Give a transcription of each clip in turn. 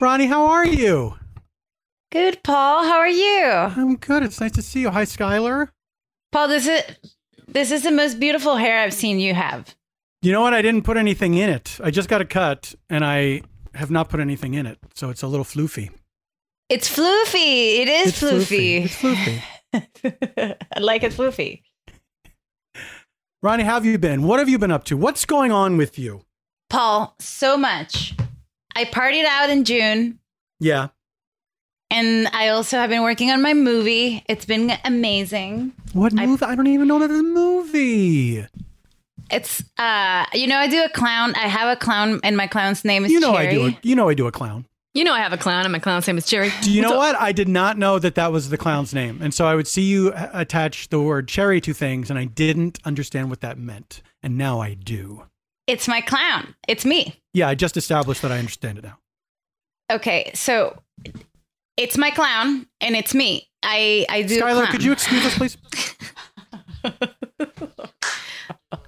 Ronnie, how are you? Good, Paul. How are you? I'm good. It's nice to see you. Hi, Skylar. Paul, this is this is the most beautiful hair I've seen you have. You know what? I didn't put anything in it. I just got a cut and I have not put anything in it. So it's a little floofy. It's floofy. It is It's floofy. floofy. It's floofy. I like it floofy. Ronnie, how have you been? What have you been up to? What's going on with you? Paul, so much. I partied out in June Yeah. and I also have been working on my movie. It's been amazing. What I- movie? I, don't even know that it's a movie. It's uh you know I do a clown. I have a clown and my clown's name is You know Cherry. I do. A, you know I do a clown. You know I have a clown, and my clown's name is Cherry. Do you know what? I did not know that that was the clown's name, and so I would see you attach the word cherry to things, and I didn't understand what that meant, and now I do. It's my clown. It's me. Yeah, I just established that I understand it now. Okay, so it's my clown and it's me. I I do. Skylar, could you excuse us, please?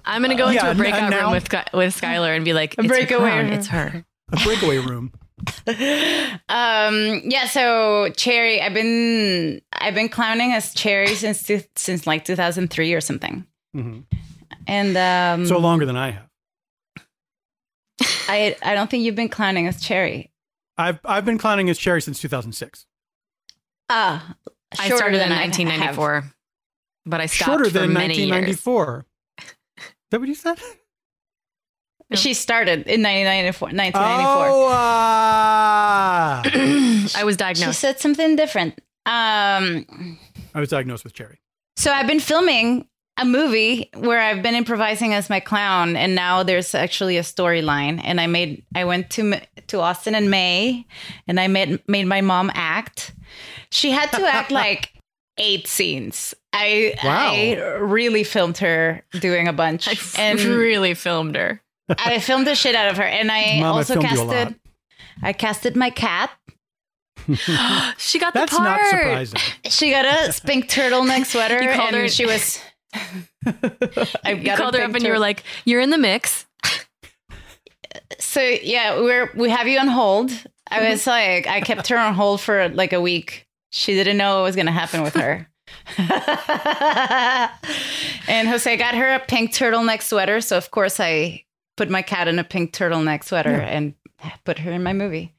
I'm gonna go into Yeah, a and- breakout now- room with with Skylar and be like, A breakaway her room. It's her. A breakaway room. um yeah so cherry i've been i've been clowning as cherry since since like 2003 or something Mhm. and um So longer than I have. I i don't think you've been clowning as cherry I've I've been clowning as cherry since 2006. ah I shorter started in than I 1994, but I stopped Shorter for than many years. 1994. Is that what you said? have. she started in 1994 1994 Oh, ah. I was diagnosed. she said something different um I was diagnosed with cherry. So I've been filming a movie where I've been improvising as my clown, and now there's actually a storyline. And I made I went to to Austin in May, and I made made my mom act. She had to act like eight scenes. I Wow. I really filmed her doing a bunch, I and really filmed her. I filmed the shit out of her. And I Mom, also filmed you casted I casted my cat. she got That's the part. not surprising. She got a pink turtleneck sweater, and her- she was. I You called her up and you were like, "You're in the mix." so yeah, we're we have you on hold. I Mm-hmm. was like, I kept her on hold for like a week. She didn't know what was gonna happen with her. and Jose got her a pink turtleneck sweater, so of course I put my cat in a pink turtleneck sweater and put her in my movie.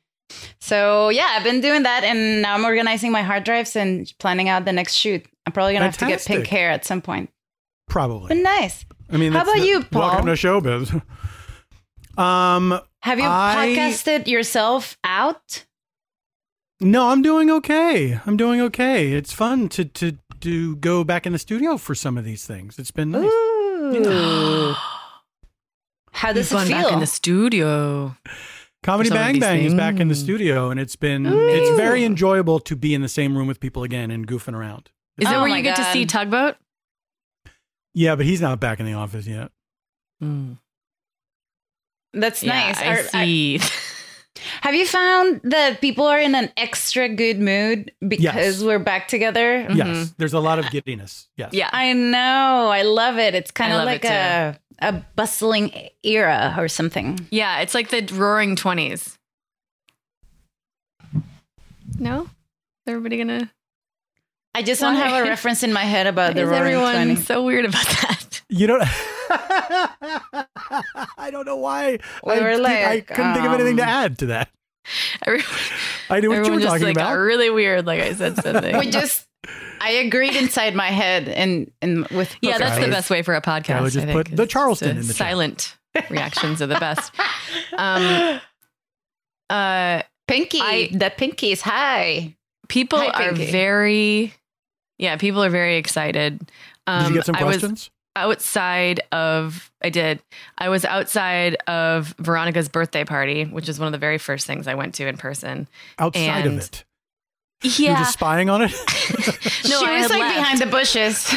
So yeah, I've been doing that, and now I'm organizing my hard drives and planning out the next shoot. I'm probably gonna have to get pink hair at some point. Probably. But nice. I mean, How about the- you, Paul? Welcome to showbiz. Um, Have you I- podcasted yourself out? no, I'm doing okay. I'm doing okay. It's fun to to to go back in the studio for some of these things. It's been nice. Ooh. How does We've it feel? back in the studio. Comedy some Bang these Bang is back in the studio, and it's been it's very enjoyable to be in the same room with people again and goofing around. Is that Oh where my you get to see Tugboat? Yeah, but he's not back in the office yet. Mm. That's Yeah, nice. I Are- are- see. have you found that people are in an extra good mood because Yes. we're back together? Mm-hmm. Yes, there's a lot of giddiness. Yes. yeah. I know. I love it. It's kind of like a a bustling era or something. Yeah, it's like the roaring 20s. No? Is everybody gonna. I just don't have a reference in my head about the Is roaring everyone 20. so weird about that? You don't. I don't know why. We I, were did- I couldn't think of anything to um, add to that. Everyone, I knew what you were just talking like about. got really weird, like I said something. We just I agreed inside my head and and with yeah, poker that's the best way for a podcast. Kylie just I put the Charleston in the chat. silent reactions are the best. Um, uh, Pinky. I- the pinky is high. people Hi, are Pinky. very, yeah, people are very excited. Um, Did you get some I was questions? outside of, I did. I was outside of Veronica's birthday party, which is one of the very first things I went to in person. Outside of and- it. You're Yeah. just spying on it? No, she I was had like left. behind the bushes.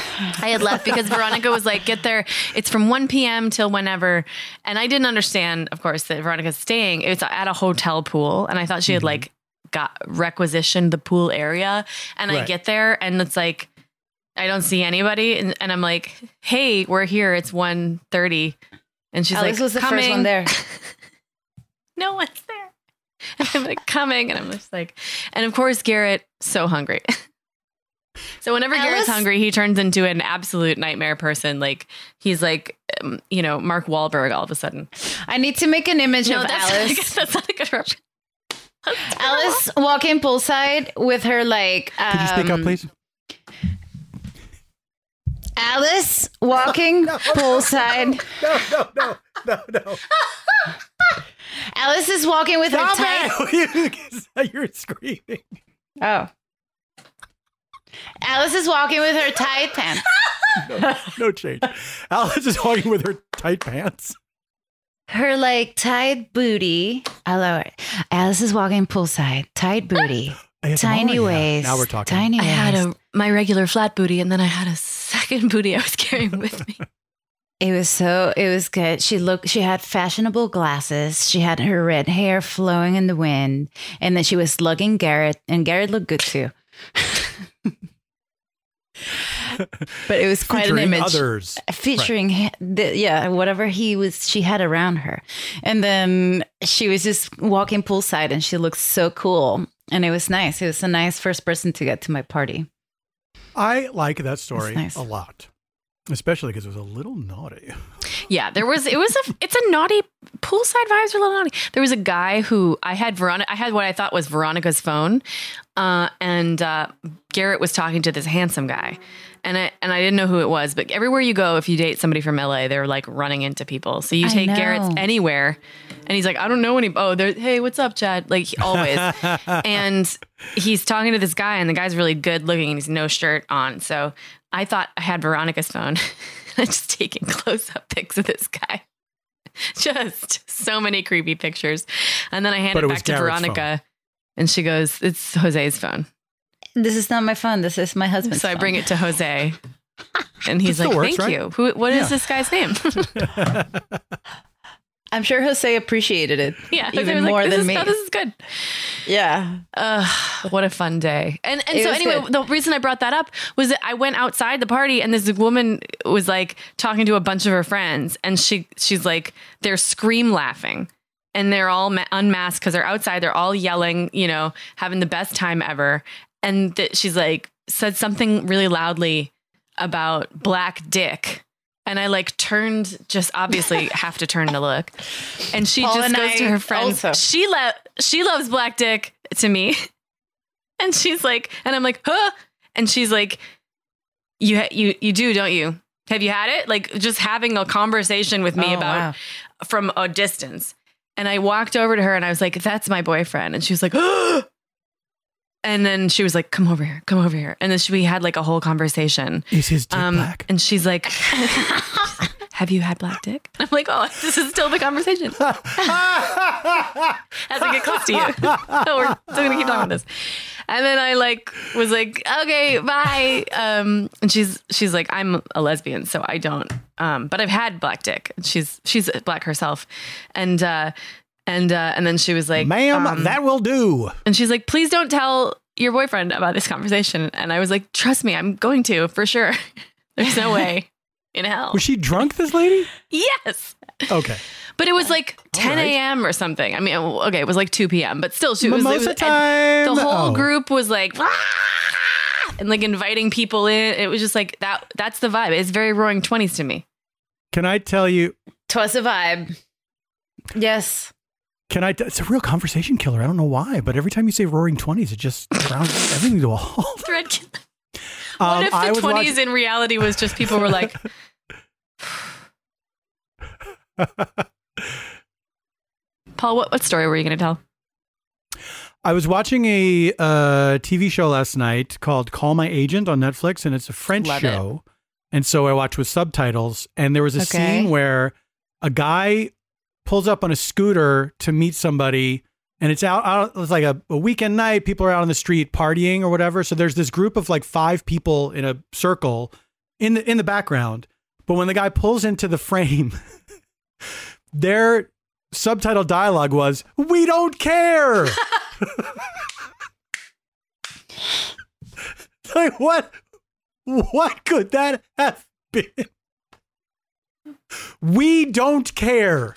I had left because Veronica was like, get there. It's from 1 p.m. till whenever. And I didn't understand, of course, that Veronica's staying. It's at a hotel pool. And I thought she had like got requisitioned the pool area. And I get there and it's like, I don't see anybody. And, and I'm like, hey, we're here. It's 1.30. And she's Alice like, was the coming. first one there. no one's there. And I'm like, coming. And I'm just like, and of course, Garrett, so hungry. so whenever Garrett's hungry, he turns into an absolute nightmare person. Like, he's like, um, you know, Mark Wahlberg all of a sudden. I need to make an image No, of that's, Alice. that's not a good reference. Alice walking poolside with her like. Could you speak up, um, please? Alice walking poolside. No, no, no, no, no. Alice is walking with her tight. You're screaming. Oh. Alice is walking with her tight pants. No, no change. Alice is walking with her tight pants. Her like tight booty. I love it. Alice is walking poolside, tight booty, ASMR, tiny yeah. waist. Now we're talking. Tiny I waist. had a my regular flat booty, and then I had a second booty I was carrying with me. It was so it was good. She looked she had fashionable glasses. She had her red hair flowing in the wind. And then she was slugging Garrett and Garrett looked good too. but it was quite Featuring an image. others. Featuring he- the, yeah, whatever he was she had around her. And then she was just walking poolside and she looked so cool. And it was nice. It was a nice first person to get to my party. I like that story nice. a lot, especially because it was a little naughty. Yeah, there was it was a it's a naughty poolside vibes are a little naughty. There was a guy who I had Veronica I had what I thought was Veronica's phone. Uh, and uh, Garrett was talking to this handsome guy. And I and I didn't know who it was, but everywhere you go, if you date somebody from LA, they're like running into people. So you I take know. Garrett's anywhere, and he's like, I don't know any. Oh, there. Hey, what's up, Chad? Like always. and he's talking to this guy, and the guy's really good looking, and he's no shirt on. So I thought I had Veronica's phone. I'm just taking close up pics of this guy. Just so many creepy pictures. And then I hand it it back to Garrett's Veronica, and she goes, It's Jose's phone. This is not my phone. This is my husband's So I phone. bring it to Jose. And he's like, works, Thank right? you. Who, What is Yeah. this guy's name? I'm sure Jose appreciated it. yeah. Even was like, more than is, me. oh, this is good. Yeah. Uh, what a fun day. And and It so anyway, good. the reason I brought that up was that I went outside the party and this woman was like talking to a bunch of her friends and she she's like they're scream laughing and they're all unmasked because they're outside they're all yelling, you know, having the best time ever. And that she's like said something really loudly about black dick. And I like turned, just obviously have to turn to look. And she Paul just and goes I to her friends. also. She lo- she loves black dick to me. And she's like, and I'm like, huh? And she's like, you ha- you you do, don't you? Have you had it? Like just having a conversation with me Oh, about wow. from a distance. And I walked over to her and I was like, that's my boyfriend. And she was like, oh. And then she was like, "Come over here, come over here," and then she, we had like a whole conversation. Is his dick Um, black? and she's like, "Have you had black dick?" I'm like, "Oh, this is still the conversation." As I get close to you, so we're still gonna keep talking about this. And then I like was like, "Okay, bye." Um, and she's she's like, "I'm a lesbian, so I don't." Um, but I've had black dick. She's she's black herself, and uh, and uh, and then she was like, Ma'am, um, that will do. and she's like, please don't tell your boyfriend about this conversation. And I was like, trust me, I'm going to for sure. There's no way in hell. Was she drunk, this lady? yes. Okay. But it was like 10 right. a.m. or something. I mean, okay, it was like 2 p.m., but still, she was, it Mimosa was time. the whole Oh. group was like, "Ah!" and like inviting people in. It was just like that. That's the vibe. It's very roaring 20s to me. Can I tell you? Twas a vibe. Yes. Can I? T- it's a real conversation killer. I don't know why, but every time you say "roaring 20s, it just grounds everything to a halt. Thread. Um, What if the 20s watching- in reality was just people were like, Paul, what, what story were you going to tell? I was watching a uh, TV show last night called Call My Agent on Netflix, and it's a French Love it. show. And so I watched with subtitles, and there was a Okay. scene where a guy pulls up on a scooter to meet somebody, and it's out. out it's like a, a weekend night. People are out on the street partying or whatever. So there's this group of like five people in a circle in the in the background. But when the guy pulls into the frame, their subtitle dialogue was, "We don't care." like what what could that have been we don't care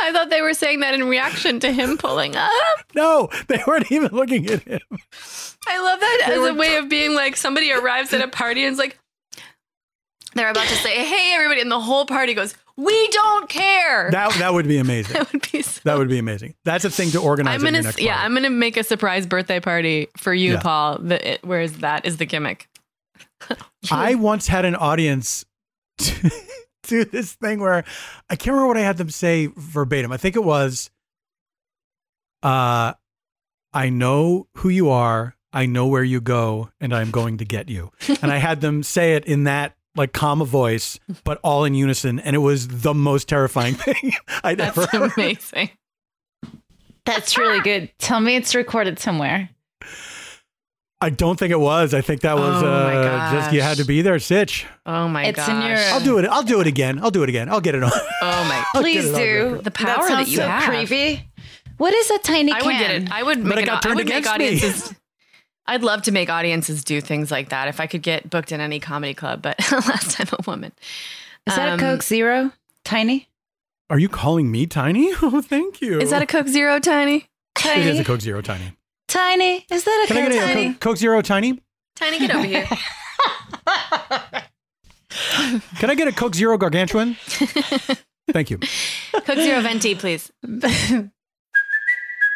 I thought they were saying that in reaction to him pulling up. no they weren't even looking at him I love that They as a way of being like somebody arrives at a party and is like, they're about to say, hey, everybody. And the whole party goes, we don't care. that that would be amazing That would be so. that would be amazing that's a thing to organize I'm gonna, your next yeah, party. I'm gonna make a surprise birthday party for you, Yeah. Paul. The, it, whereas that is the gimmick. I once had an audience to do this thing where I can't remember what I had them say verbatim. I think it was, uh, I know who you are. I know where you go, and I'm going to get you. And I had them say it in that like calm voice, but all in unison, and it was the most terrifying thing I'd That's ever heard. amazing. That's really good. Tell me it's recorded somewhere. I don't think it was. I think that was Oh uh, just you had to be there, Sitch. Oh my god. It's gosh. in your- I'll do it. I'll do it again. I'll do it again. I'll get it on. Oh my. Please do. The power that sounds you so have. creepy. What is a tiny I can? would get it. I would But make it an, got I turned would make against me. audiences. I'd love to make audiences do things like that if I could get booked in any comedy club. But last time a woman. Is that Um, a Coke Zero? Tiny? Are you calling me tiny? Oh, thank you. Is that a Coke Zero, Tiny? Tiny. It is a Coke Zero tiny. Tiny. Is that a Can I Coke get a Tiny? Coke, Coke Zero tiny? Tiny, get over here. Can I get a Coke Zero gargantuan? Thank you. Coke Zero Venti, please.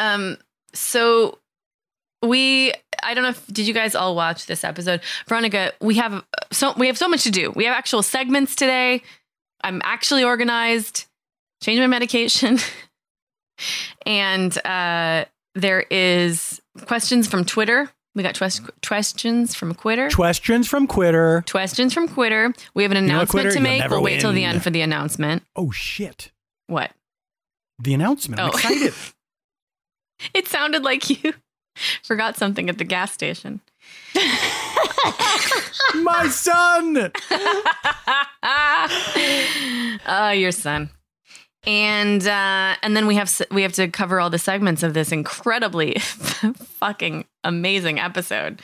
Um, so we I don't know if did you guys all watch this episode? Veronica, we have so we have so much to do. We have actual segments today. I'm actually organized. Change my medication. and uh there is questions from Twitter. We got twes- questions from Twitter. Questions from Quitter. Questions from Twitter. We have an know what, announcement to make. We'll wait till the end for the announcement. Oh shit! What? The announcement. I'm Oh. excited. It sounded like you forgot something at the gas station. My son. oh, your son. And uh, and then we have we have to cover all the segments of this incredibly fucking amazing episode.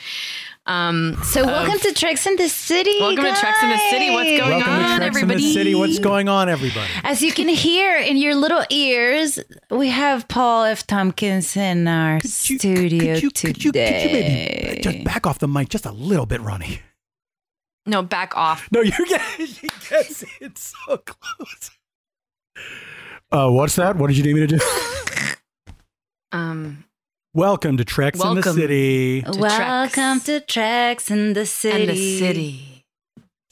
Um, So welcome to Treks in the City. Welcome to Treks in the City. What's going Welcome on, to Treks in everybody? the City. What's going on, everybody? As you can hear in your little ears, we have Paul F. Tompkins in our you- studio could you, today. could you, could you maybe just back off the mic just a little bit, Ronnie? no, back off. No, you're getting, she gets it so close. Uh, what's that? What did you need me to do? Um, Welcome to Treks in the City. to Welcome Treks to Treks in the City. and the city.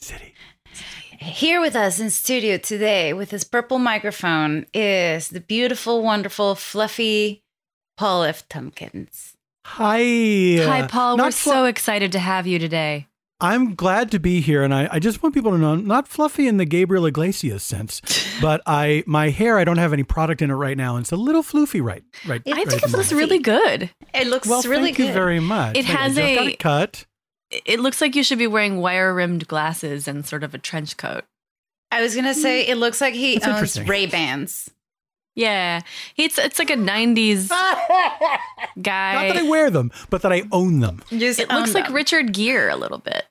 City. Here with us in studio today with his purple microphone is the beautiful, wonderful, fluffy Paul F. Tompkins. Hi. Hi, Paul. Not We're flu- so excited to have you today. I'm glad to be here, and I, I just want people to know, I'm not fluffy in the Gabriel Iglesias sense, but I my hair, I don't have any product in it right now, and it's a little floofy right, right. I I right think in it looks really good. It looks Well, really thank good. you very much. It Thank has I just got a- it cut. It looks like you should be wearing wire rimmed glasses and sort of a trench coat. I was gonna say hmm. it looks like he That's owns. Ray Bans. Yeah, it's it's like a '90s guy. Not that I wear them, but that I own them. Just It own looks like. Richard Gere a little bit.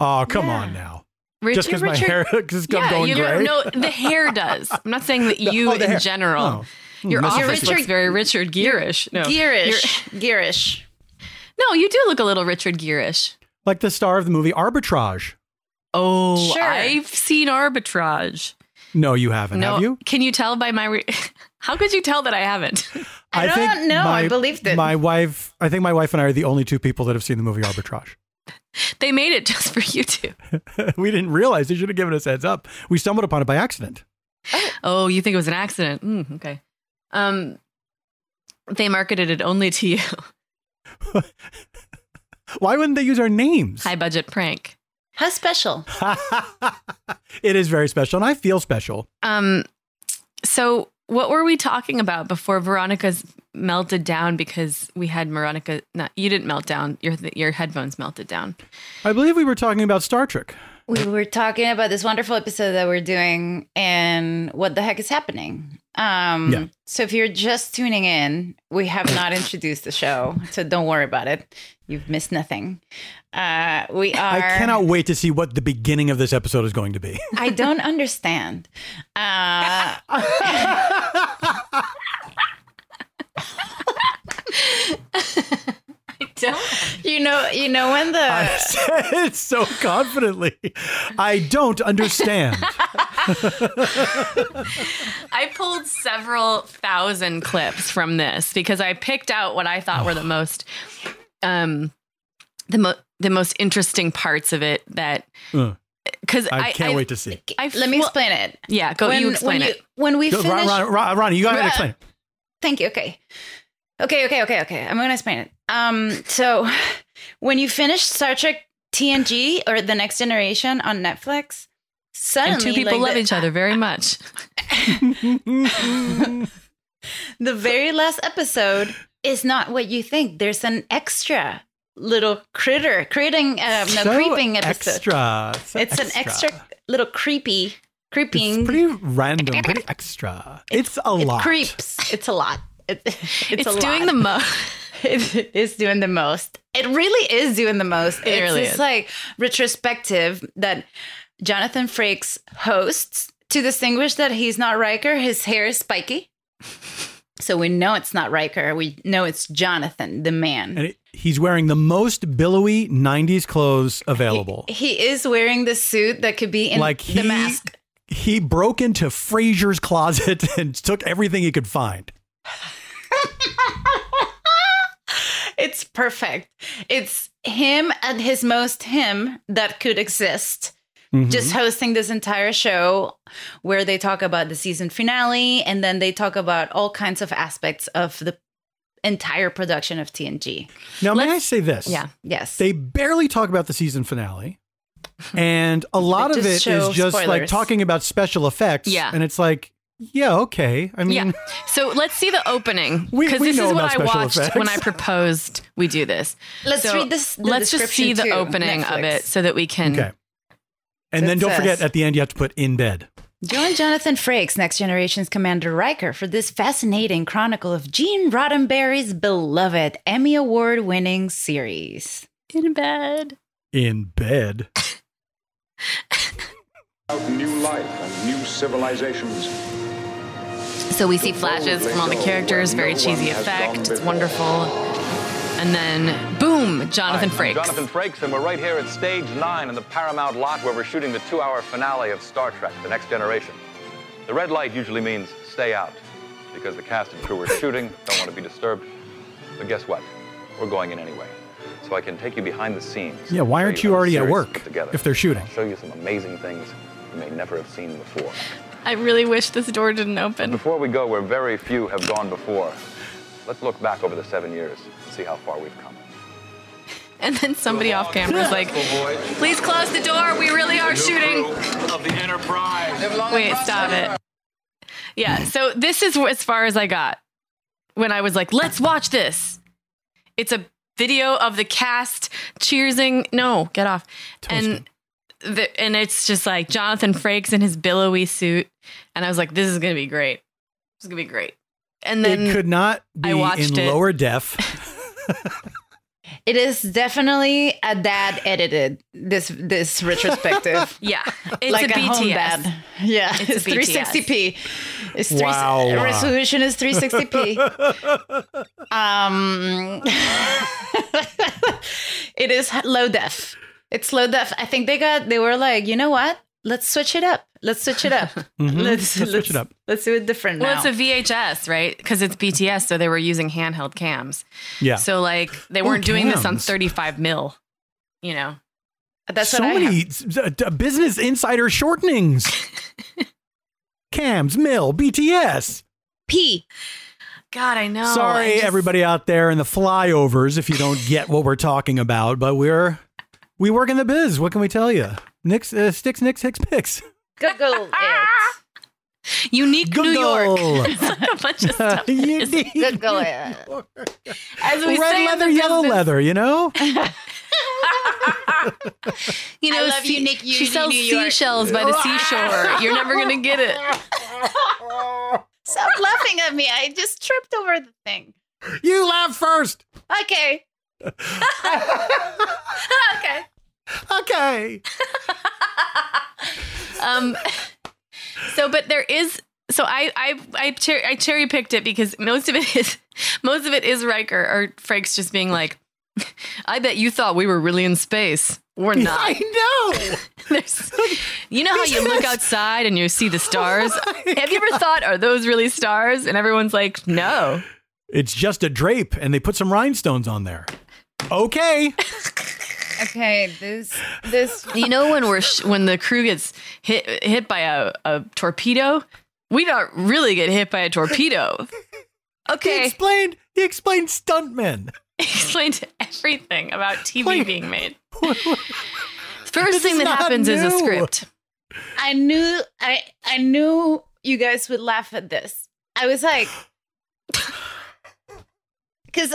Oh, come Yeah. on now. Richard, just because my hair is yeah, going you gray. know, no, the hair does. I'm not saying that The- you oh, in hair. general. Oh. Your Hmm, office Richard- looks very Richard Gere-ish. No, Gearish. Gearish. no, you do look a little Richard Gere-ish. like the star of the movie Arbitrage. Oh, Sure. I've seen Arbitrage. No, you haven't, no, have you? can you tell by my? Re- How could you tell that I haven't? I don't know. I believed it. My wife, I think my wife and I are the only two people that have seen the movie Arbitrage. they made it just for you two. we didn't realize they should have given us heads up. We stumbled upon it by accident. Oh, you think it was an accident? Mm, okay. Um, they marketed it only to you. Why wouldn't they use our names? High budget prank. How special? it is very special, and I feel special. Um, so what were we talking about before Veronica's melted down because we had Veronica? Not you didn't melt down. Your your headphones melted down. I believe we were talking about Star Trek. We were talking about this wonderful episode that we're doing and what the heck is happening. Um, Yeah. So if you're just tuning in, we have not introduced the show, so don't worry about it. You've missed nothing. Uh, we are. I cannot wait to see what the beginning of this episode is going to be. I don't understand. Uh, I don't. you know, you know when the I said it so confidently. I don't understand. I pulled several thousand clips from this because I picked out what I thought were the most, um, the mo- the most interesting parts of it. That Uh, because I can't wait to see. I, let me well, explain it. Yeah, go. when, you explain when it. When we Go, finish, Ron, Ron, Ron, Ronnie, you got to Ron- explain. it. Thank you. Okay. Okay, okay, okay, okay. I'm going to explain it. Um, so when you finish Star Trek TNG or The Next Generation on Netflix, suddenly and two people like, love the, each other very much. The very last episode is not what you think. There's an extra little critter creating um, no, So creeping episode. Extra. So It's an extra little creepy creeping. It's pretty random, pretty extra. It's a it lot. creeps. It's a lot. It, it's It's, a doing lot. the most. it is doing the most. It really is doing the most. It it's really this is. like retrospective that Jonathan Frakes hosts to distinguish that he's not Riker. His hair is spiky. So we know it's not Riker. We know it's Jonathan, the man. And it, he's wearing the most billowy 90s clothes available. He is wearing the suit that could be in like he, the mask. he broke into Frasier's closet and took everything he could find. It's perfect. It's him at his most him that could exist. Mhm. Just hosting this entire show where they talk about the season finale and then they talk about all kinds of aspects of the entire production of TNG. now, may I say this? Yeah. Yes. They barely talk about the season finale. And a lot of just it show is just like talking about special effects. Yeah. And it's like, yeah, okay. I mean, yeah. So let's see the opening because this is what I watched effects. when I proposed we do this. Let's So read this. the let's just see the description too. opening of it so that we can. okay. And So then it don't says- forget at the end, you have to put in bed. Join Jonathan Frakes, Next Generation's Commander Riker, for this fascinating chronicle of Gene Roddenberry's beloved Emmy Award winning series. In bed. In bed. Out new life and new civilizations. So we see flashes from all the characters, very cheesy effect. It's wonderful. And then, boom, Jonathan Hi, I'm Frakes. Jonathan Frakes, and we're right here at Stage 9 in the Paramount lot where we're shooting the two hour finale of Star Trek The Next Generation. The red light usually means stay out because the cast and crew are shooting, don't want to be disturbed. But guess what? We're going in anyway. So I can take you behind the scenes. Yeah, why aren't you you already at work together. if they're shooting? I'll show you some amazing things you may never have seen before. I really wish this door didn't open. Before we go where very few have gone before, let's look back over the seven years and see how far we've come. And then somebody off camera is like, please close the door. We really are shooting. Of the Enterprise. Wait, stop it. Yeah, so this is as far as I got when I was like, let's watch this. It's a video of the cast cheersing. No, get off. And the, and it's just like Jonathan Frakes in his billowy suit. And I was like, this is going to be great. This is going to be great. And then it could not be I watched in it. lower def. It is definitely a dad edited this this retrospective. yeah, it's like a a, home BTS. dad. Yeah, It's it's 360p. It's three, Wow. Resolution is 360p. um, it is low def. It's low def. I think they got. They were like, you know what? Let's switch it up. Let's switch it up. Mhm. Let's, Let's switch it up. Let's do it different Well, now. it's a VHS, right? Because it's BTS, so they were using handheld cams. Yeah. So like they Oh, weren't doing this on 35 mil. You know. That's so what I many have. uh, business insider shortenings. Cams, Mill, BTS. P. God, I know. Sorry, I just- everybody out there in the flyovers, if you don't get what we're talking about, but we're we work in the biz. What can we tell you? Nix, uh, sticks, Nix, Hicks, Picks. Google it. Unique New York. Google. It's like a bunch of stuff. Unique Google it. As we Red say leather, yellow business. leather. You know. You know, I love sea- Unique She Uni sells New York. seashells by the seashore. You're never gonna get it. Stop laughing at me. I just tripped over the thing. You laugh first. Okay. okay. Okay. Um. So, but there is. So I I I, cher- I cherry picked it because most of it is most of it is Riker or Frakes just being like, I bet you thought we were really in space. We're not. I know. There's, you know how you look outside and you see the stars? Have you ever thought, are those really stars? And everyone's like, no. It's just a drape, and they put some rhinestones on there. Okay. Okay. This this You know when we're sh- when the crew gets hit hit by a, a torpedo, we don't really get hit by a torpedo. Okay, He explained. He explained stuntmen. explained everything about TV Wait. being made. This First thing that not happens is a script. I knew I I knew you guys would laugh at this. I was like cuz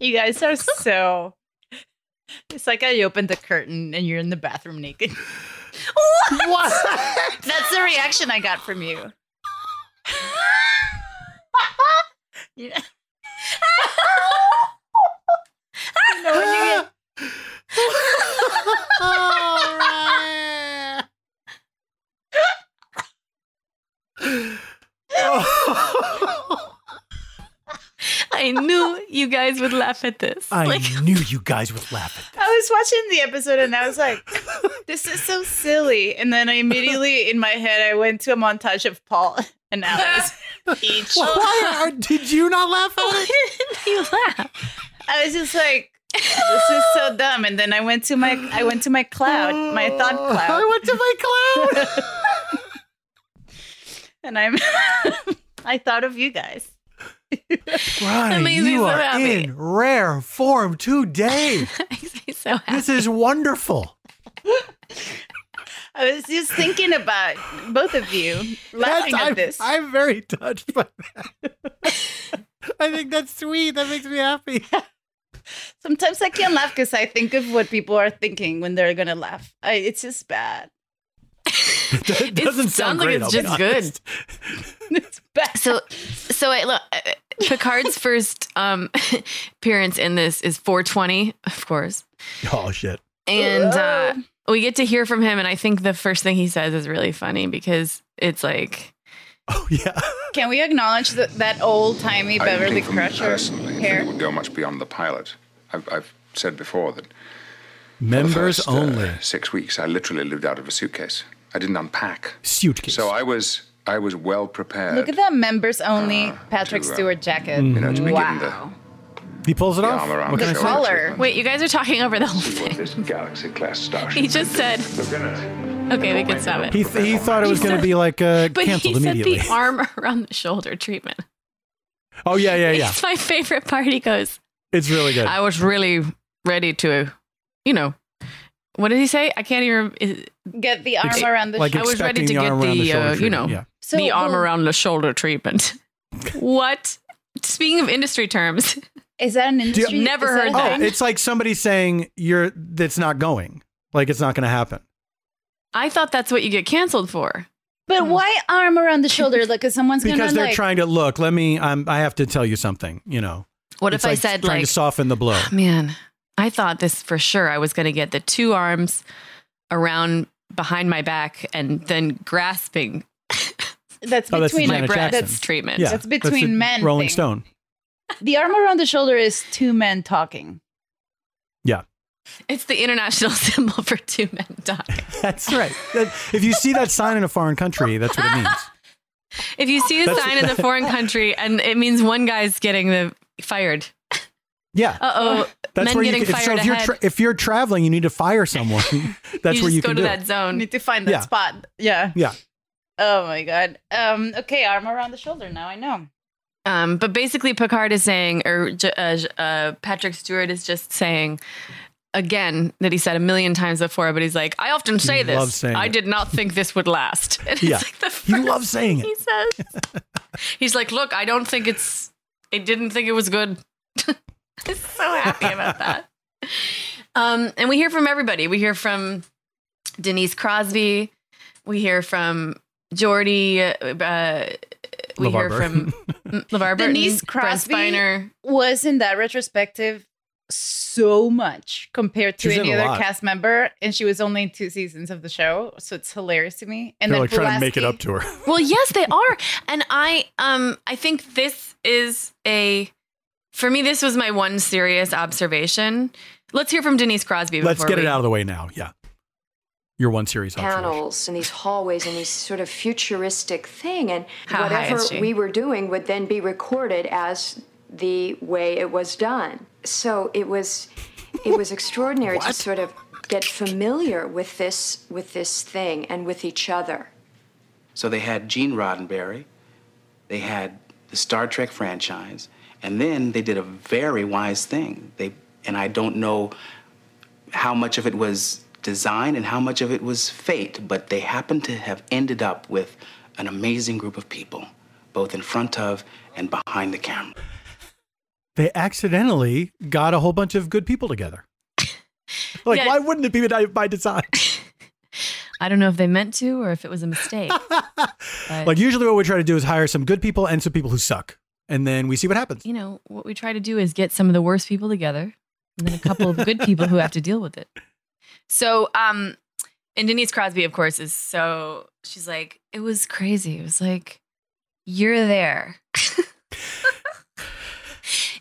You guys are so It's like I opened the curtain and you're in the bathroom naked. What? That's the reaction I got from you. you know, You know when you get I knew you guys would laugh at this. I Like, knew you guys would laugh at this. I was watching the episode and I was like, this is so silly. And then I immediately, in my head, I went to a montage of Paul and Alice each. Why are, did you not laugh at why it? didn't you laugh? I was just like, this is so dumb. And then I went to my, I went to my cloud, my thought oh, cloud. I went to my cloud. and I'm, I thought of you guys. Makes you so are happy. in rare form today. So happy. This is wonderful. I was just thinking about both of you laughing That's- at I'm, this. I'm very touched by that. I think that's sweet. That makes me happy. Sometimes I can't laugh because I think of what people are thinking when they're gonna laugh. I, it's just bad. It doesn't It sound sounds like it's I'll just good. It's bad. So, so I look. uh, Picard's first um, appearance in this is 420, of course. Oh shit. And uh, we get to hear from him. And I think the first thing he says is really funny because it's like, Oh yeah. Can we acknowledge that, that old timey Beverly think for me Crusher personally hair? it would go much beyond the pilot. I've, I've said before that for the Members first, uh, only. six weeks, I literally lived out of a suitcase. I didn't unpack. Suitcase. So I was I was well prepared. Look at that members only Patrick to, uh, Stewart jacket. You know, to be given wow. He pulls it the off. arm around What the can I say? shoulder color. wait, you guys are talking over the whole See what thing. this galaxy class starship. He just said, Look at it. okay, we can stop it. He, th- he thought it was going to be like uh, but canceled he said immediately. the arm around the shoulder treatment. oh yeah, yeah, yeah. It's my favorite part. He goes, It's really good. I was really ready to, you know, what did he say? I can't even. Is, Get the arm Ex- around the like shoulder. I was ready to the get arm around the, uh, you know, Yeah. So, the arm well, around the shoulder treatment. what? Speaking of industry terms, Is that an industry? you- industry? Never is that heard that. Oh, it's like somebody saying you're that's not going. Like it's not going to happen. I thought that's what you get canceled for. But why arm around the shoulder? Like, if someone's Because gonna they're like. trying to look. Let me. I'm. I have to tell you something. You know. What It's if I like said trying like, to soften the blow? man, I thought this for sure. I was going to get the two arms around behind my back and then grasping that's Oh, between Janet my Jackson. breasts That's treatment. Yeah, That's between the men Rolling thing. Stone. the arm around the shoulder is two men talking. Yeah, It's the international symbol for two men talking. that's right. That- if you see that sign in a foreign country, that's what it means. If you see the That's- sign in the foreign country and it means one guy's getting the fired. Yeah. Uh oh, That's men where you getting can, fired so if you're ahead. tra- if you're traveling, you need to fire someone. That's you where just you go can to do that it. zone. Need to find that Yeah. spot. Yeah. Yeah. Oh my god. Um. Okay. Arm around the shoulder. Now I know. Um, but basically, Picard is saying, or J- uh, J- uh, Patrick Stewart is just saying again that he said a million times before. But he's like, I often say loves this. saying I it. did not think this would last. And Yeah. it's like the He first loves saying thing it. He says, he's like, look, I don't think it's. I didn't think it was good. I'm so happy about that. Um, and we hear from everybody. We hear from Denise Crosby. We hear from Geordi. Uh, we LeVar hear Burton. from LeVar Burton, Denise Brent Crosby Spiner. Was in that retrospective so much compared to She's any other lot. cast member, and she was only in two seasons of the show, so it's hilarious to me. And They're then like trying to make it up to her. Well, yes, they are, and I um I think this is a for me this was my one serious observation. Let's hear from Denise Crosby. Let's before get it out of the way now. Yeah. Your one series observation. panels and these hallways and these sort of futuristic thing and How whatever we were doing would then be recorded as the way it was done so it was it was extraordinary to sort of get familiar with this with this thing and with each other So they had Gene Roddenberry, they had the Star Trek franchise, and then they did a very wise thing. They and I don't know how much of it was design and how much of it was fate, but they happened to have ended up with an amazing group of people, both in front of and behind the camera. They accidentally got a whole bunch of good people together. like, Yeah. why wouldn't it be by- by design? I don't know if they meant to or if it was a mistake. but, like, usually what we try to do is hire some good people and some people who suck. And then we see what happens. you know, what we try to do is get some of the worst people together and then a couple of good people who have to deal with it. So, um, and Denise Crosby, of course, is so she's like, it was crazy. It was like, you're there.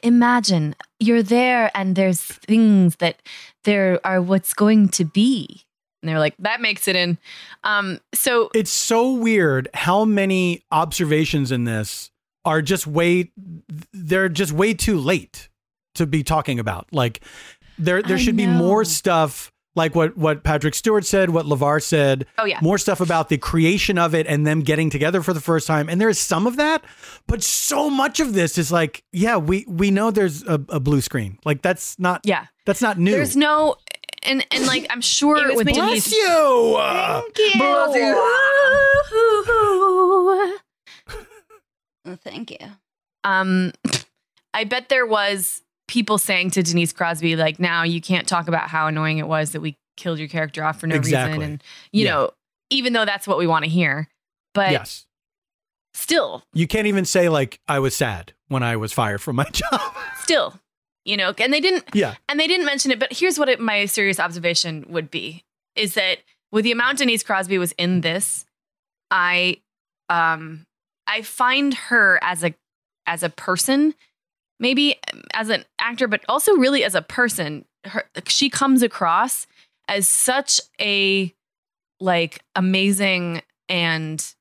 Imagine you're there and there's things that there are what's going to be. And they're like, that makes it in. Um, so It's so weird how many observations in this are just way, they're just way too late to be talking about. Like, there, there I should be more stuff like what, what Patrick Stewart said, what LeVar said. Oh, yeah. More stuff about the creation of it and them getting together for the first time. And there's some of that, but so much of this is like, yeah, we, we know there's a, a blue screen. Like, that's not, yeah, that's not new. there's no, and and like I'm sure It was with made- Denise, Bless you. Thank you. Ooh. Thank you. um i bet there was people saying to denise crosby like now you can't talk about how annoying it was that we killed your character off for no Exactly. reason and you Yeah. know even though that's what we want to hear but yes. still, You can't even say like I was sad when I was fired from my job. still, you know, and they didn't yeah. and they didn't mention it, but here's what it, my serious observation would be is that with the amount Denise Crosby was in this, I um I find her as a as a person, maybe as an actor, but also really as a person, her she comes across as such a like amazing and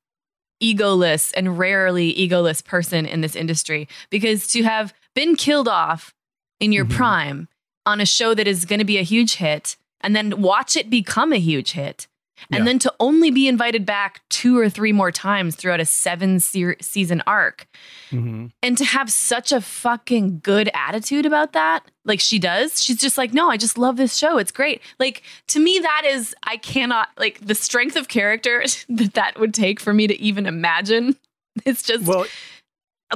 egoless and rarely egoless person in this industry because to have been killed off in your mm-hmm. prime on a show that is going to be a huge hit and then watch it become a huge hit and Yeah. then to only be invited back two or three more times throughout a seven se- season arc. Mm-hmm. and to have such a fucking good attitude about that like she does she's just like no i just love this show. It's great. Like to me that is i cannot like the strength of character that that would take for me to even imagine it's just Well,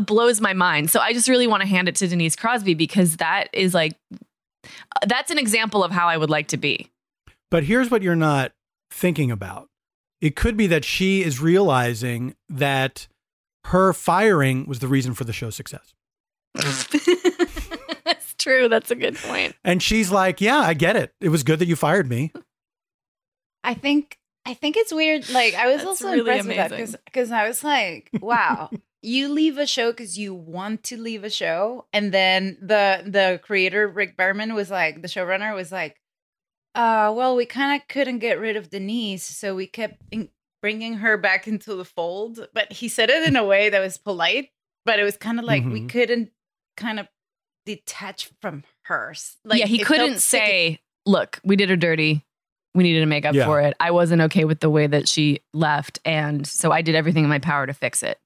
blows my mind. So i just really want to hand it to denise crosby because that is like that's an example of how i would like to be. But here's what you're not thinking about. It could be that she is realizing that her firing was the reason for the show's success. that's true that's a good point. point And she's like, Yeah, I get it. It was good that you fired me. I think I think it's weird. Like I was That's also really impressed with that amazing. because I was like, wow, you leave a show because you want to leave a show, and then the the creator Rick Berman was like, the showrunner was like, uh, well, we kind of couldn't get rid of Denise, so we kept in- bringing her back into the fold. But he said it in a way that was polite, but it was kind of like we Mhm. couldn't kind of detach from her. Like yeah he couldn't sticky. say look we did her dirty we needed to make up Yeah. for it i wasn't okay with the way that she left and so i did everything in my power to fix it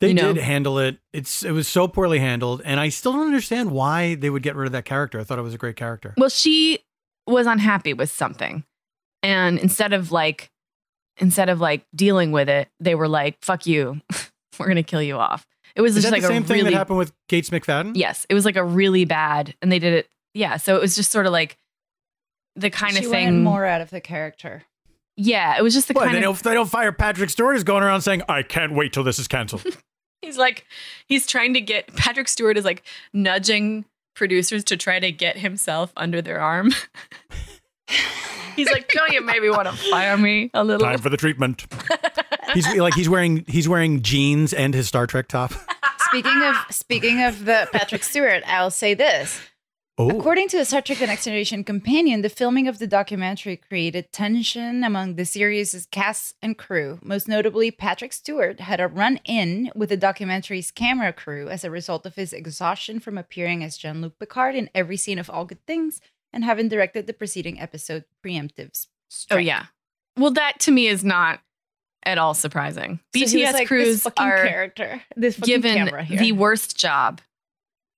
They You know? did handle it. It's it was so poorly handled, and I still don't understand why they would get rid of that character. I thought it was a great character. Well, she was unhappy with something. And instead of like instead of like dealing with it, they were like, fuck you. We're gonna kill you off. It was Is just that like the a same thing really that happened with Gates McFadden? Yes. It was like a really bad and they did it yeah. So it was just sort of like the kind She of wanted thing more out of the character. Yeah, it was just the What, kind they, of don't, they don't fire Patrick Stewart. is going around saying, I can't wait till this is canceled. He's like, he's trying to get Patrick Stewart is like nudging producers to try to get himself under their arm. he's like, don't you maybe want to fire me a little? Time for the treatment. he's like he's wearing he's wearing jeans and his Star Trek top. Speaking of speaking of the Patrick Stewart, I'll say this. Oh, According to a Star Trek The Next Generation companion, the filming of the documentary created tension among the series' cast and crew. Most notably, Patrick Stewart had a run in with the documentary's camera crew as a result of his exhaustion from appearing as Jean Luc Picard in every scene of All Good Things and having directed the preceding episode, Preemptives. Oh yeah. Well, that to me is not at all surprising. So BTS like, this crews fucking are character, this fucking given camera here. the worst job,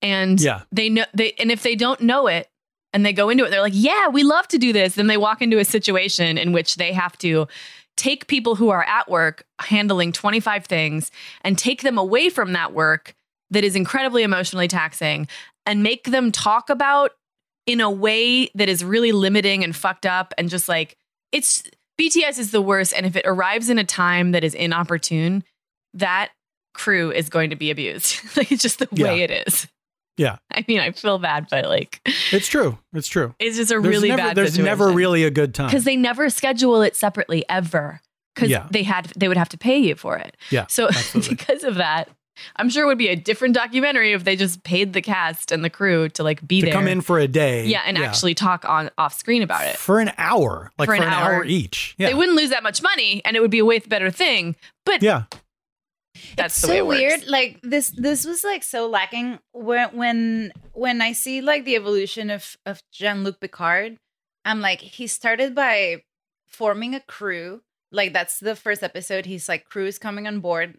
and Yeah. they know they and if they don't know it and they go into it, they're like, "Yeah, we love to do this." Then they walk into a situation in which they have to take people who are at work handling 25 things and take them away from that work that is incredibly emotionally taxing and make them talk about in a way that is really limiting and fucked up and just like it's BTS is the worst and if it arrives in a time that is inopportune that crew is going to be abused like it's just the way it is yeah, I mean I feel bad but like it's true. It's true. it's just a There's really never, bad There's never really a good time. because they never schedule it separately ever because Yeah. they had they would have to pay you for it Yeah, so because of that I'm sure it would be a different documentary if they just paid the cast and the crew to like be to there come in for a day. yeah and actually talk on off screen about it for an hour, like for, an, hour. each. Yeah, They wouldn't lose that much money and it would be a way better thing. But yeah. That's it's the way so it works. weird. Like this, this was like so lacking when when when I see like the evolution of of Jean Luc Picard. I'm like, he started by forming a crew. Like that's the first episode. He's like, crew is coming on board,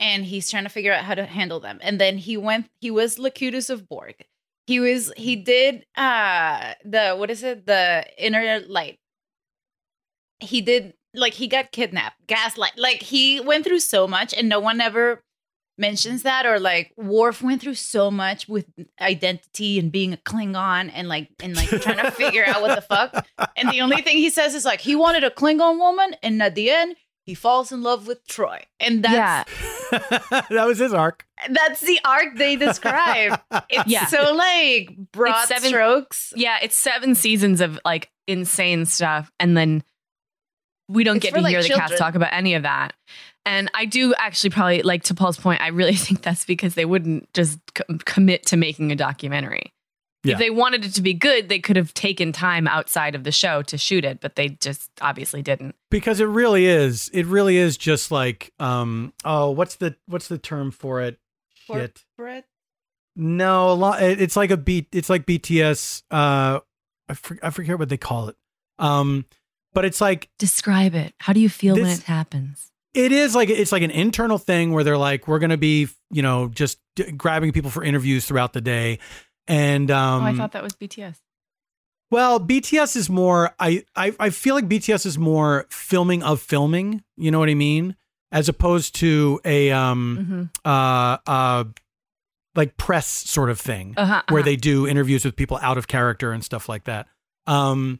and he's trying to figure out how to handle them. And then he went. He was Locutus of Borg. He was. He did. Uh, the what is it? The inner light he did like he got kidnapped, gaslight. Like he went through so much, and no one ever mentions that. Or like Worf went through so much with identity and being a Klingon, and like and like trying to figure out what the fuck. And the only thing he says is like he wanted a Klingon woman, and at the end he falls in love with Troi, and that's yeah. that was his arc. that's the arc they describe. It's Yeah. so like broad seven- strokes. Yeah, it's seven seasons of like insane stuff, and then we don't It's get to like, hear the cast talk about any of that. And I do actually probably like to Paul's point. I really think that's because they wouldn't just co- commit to making a documentary. Yeah. If they wanted it to be good, they could have taken time outside of the show to shoot it, but they just obviously didn't. because it really is it really is just like um oh what's the what's the term for it Shit. Corporate? no a lot it's like a beat it's like bts uh I, for, I forget what they call it um but it's like Describe it. How do you feel when This- it happens? it is like it's like an internal thing where they're like we're gonna be you know just d- grabbing people for interviews throughout the day and um oh, I thought that was BTS. Well, BTS is more. I, I I feel like BTS is more filming of filming. You know what I mean? As opposed to a um Mhm. uh uh like press sort of thing Uh-huh, where uh-huh. they do interviews with people out of character and stuff like that. Um,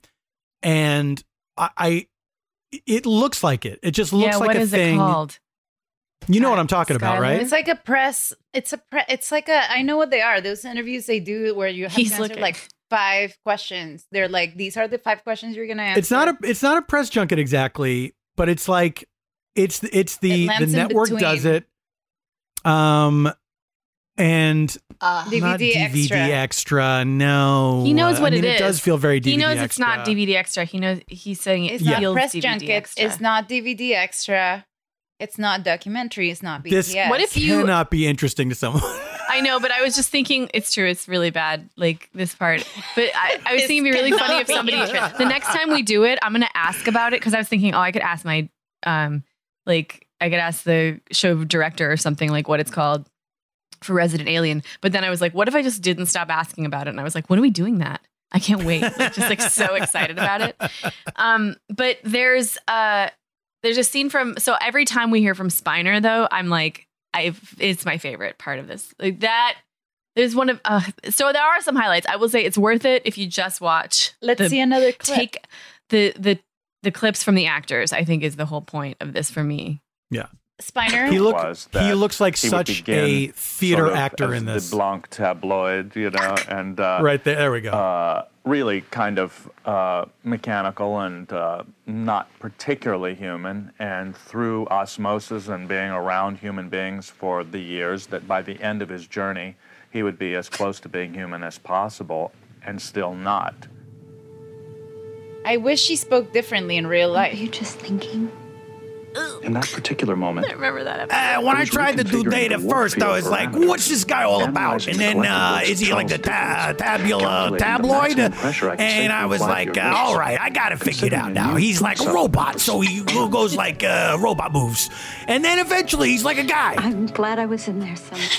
and I, I it looks like it. It just looks yeah, like a is thing. it called? You know what I'm talking about, right? It's like a press. It's a pre. It's like a. I know what they are. Those interviews they do where you have He's to answer looking. like five questions. They're like, these are the five questions you're gonna answer. it's not a it's not a press junket exactly, but it's like it's it's the It the network does it. Um and uh, not DVD DVD extra. extra. No, He knows I what mean, it It is. does feel very DVD. he knows it's not. DVD extra. He knows he's saying it It's not feels press DVD junket. extra. It's not DVD extra. It's not documentary. It's not BTS. This What if you- cannot be interesting to someone. I know, but I was just thinking it's true. It's really bad, like this part. But I, I was thinking it'd be really cannot funny if somebody interesting. the next time we do it, I'm gonna ask about it because I was thinking, oh, I could ask my um, like I could ask the show director or something like what it's called for Resident Alien. But then I was like, what if I just didn't stop asking about it? And I was like, when are we doing that? I can't wait. Like, just like so excited about it. Um, but there's uh there's a scene from so every time we hear from Spiner though, I'm like, I it's my favorite part of this. Like that there's one of uh so there are some highlights. I will say it's worth it if you just watch. Let's the- see another clip. Take the the the clips from the actors, I think is the whole point of this for me. yeah. Spiner. He look was he looks like he such a theater sort of actor as in this. The Blanc tabloid, you know, and uh, right there, there we go. uh, really kind of uh, mechanical and uh, not particularly human. And through osmosis and being around human beings for the years, that by the end of his journey, he would be as close to being human as possible, and still not. I wish she spoke differently in real life. Are you just thinking? In that particular moment, I remember that episode. Uh, when I, tried to do reconfiguring data first, I was like, "What's this guy all about?" And then, uh, is he like the Charles ta- tabula tabloid? I And I was like, uh, "All right, I got to figure it out now. He's like a robot, so he goes like uh, robot moves, and then eventually he's like a guy." I'm glad I was in there somewhere.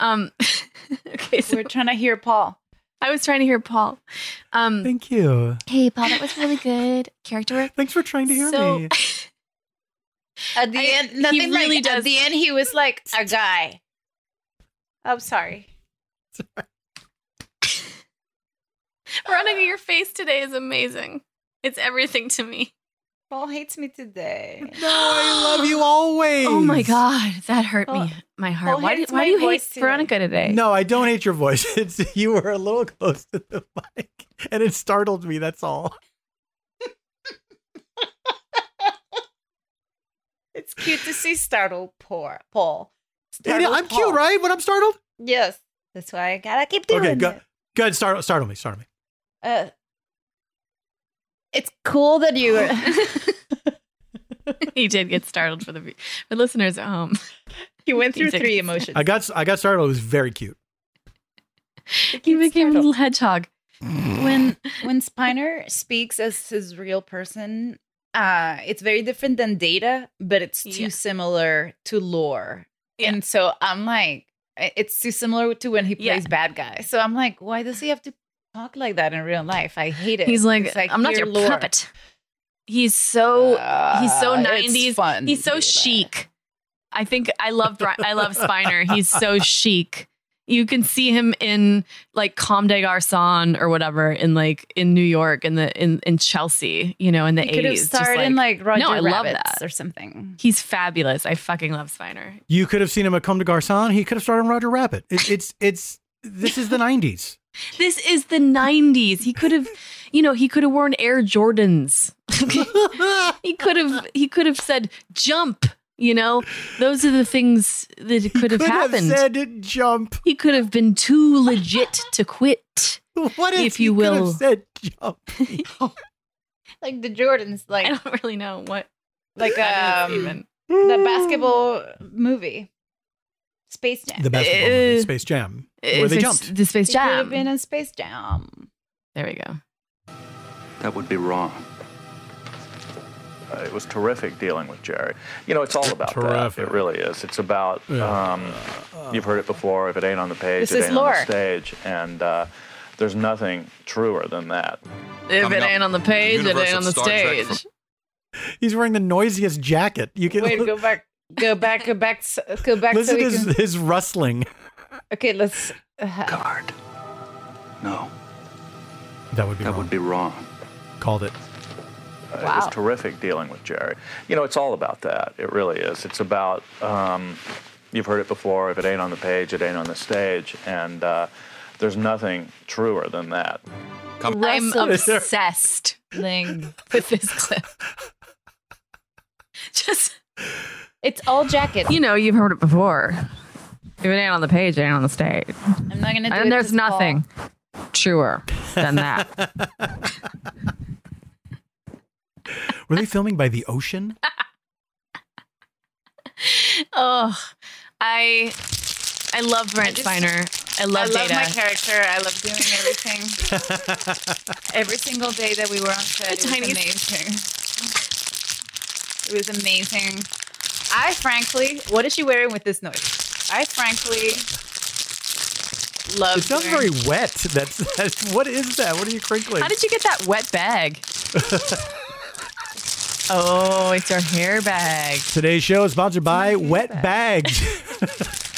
Um okay, so We're trying to hear Paul. I was trying to hear Paul. Um Thank you. Hey Paul, that was really good. Character work. Thanks for trying to hear So- me. At the I- end, he nothing really like, does- At the end, he was like a guy. I'm sorry. Veronica, your face today is amazing. It's everything to me. Paul hates me today. No, I love you always. Oh my god, that hurt Paul- me. My heart. Paul Why do, why do you hate today. Veronica today? No, I don't hate your voice. It's you were a little close to the mic, and it startled me. That's all. It's cute to see startled poor Paul. Startled I'm cute, right? When I'm startled. Yes. That's why I gotta keep doing Okay, it. go, go ahead. Start, startle me. Startle me. Uh, it's cool that you. he did get startled for the for listeners at home. he went through He three emotions. I got, I got startled. It was very cute. He became a little hedgehog. when when Spiner speaks as his real person, uh, it's very different than Data, but it's too Yeah. similar to Lore. And so I'm like, it's too similar to when he Yeah. plays bad guy. So I'm like, why does he have to talk like that in real life? I hate it. He's like, like, I'm not your lore. puppet. He's so he's so Uh, 90s. fun he's so chic. I think I love Bri- I love Spiner. He's so chic You can see him in like Comme des Garçons or whatever in like in New York in the in in Chelsea, you know, in the He could have 80s. Just, starred in like Roger no, I love that. or something. He's fabulous. I fucking love Spiner. You could have seen him at Come to Garcon. He could have started in Roger Rabbit. It, it's it's this is the '90s. This is the 90s. He could have, you know, he could have worn Air Jordans. he could have he could have said jump, you know. Those are the things that could have Could have happened. said jump. he could have been too legit to quit. What if you could have will. said jump? Like the Jordans, like I don't really know what like um even. the basketball movie, Space Jam. The basketball movie, Uh, Space Jam, where they jumped. The Space It could have been a Space Jam. There we go. That would be wrong. Uh, it was terrific dealing with Jerry. You know, it's all about Terrific. that. It really is. It's about. Yeah. Um, you've heard it before. If it ain't on the page, This it is ain't on the stage, and uh, there's nothing truer than that. If Coming it up, ain't on the page, it ain't on the Star Trek stage. He's wearing the noisiest jacket. You can Wait, go back, go back, go back, go back. listen to we his, can. his rustling. Okay, let's. Uh, Guard. No, That would be that wrong. would be wrong. called it. Uh, It was terrific dealing with Jerry. You know, it's all about that. It really is. It's about. Um, you've heard it before. If it ain't on the page, it ain't on the stage, and uh, there's nothing truer than that. Come, I'm obsessed Ling. with this clip. Just It's all jackets. you know, you've heard it before. If it ain't on the page, it ain't on the stage. I'm not gonna do it. And there's Paul- nothing truer than that. Were they filming by the ocean? oh, I I love Brent just- Spiner. I love I love Data. my character. I love doing everything. Every single day that we were on set, it was amazing. It was amazing. I frankly, what is she wearing with this noise? I frankly love. It sounds wearing- very wet. That's, that's what is that? What are you crinkling? How did you get that wet bag? Oh, it's our hair bag. Today's show is sponsored by Wet Bags.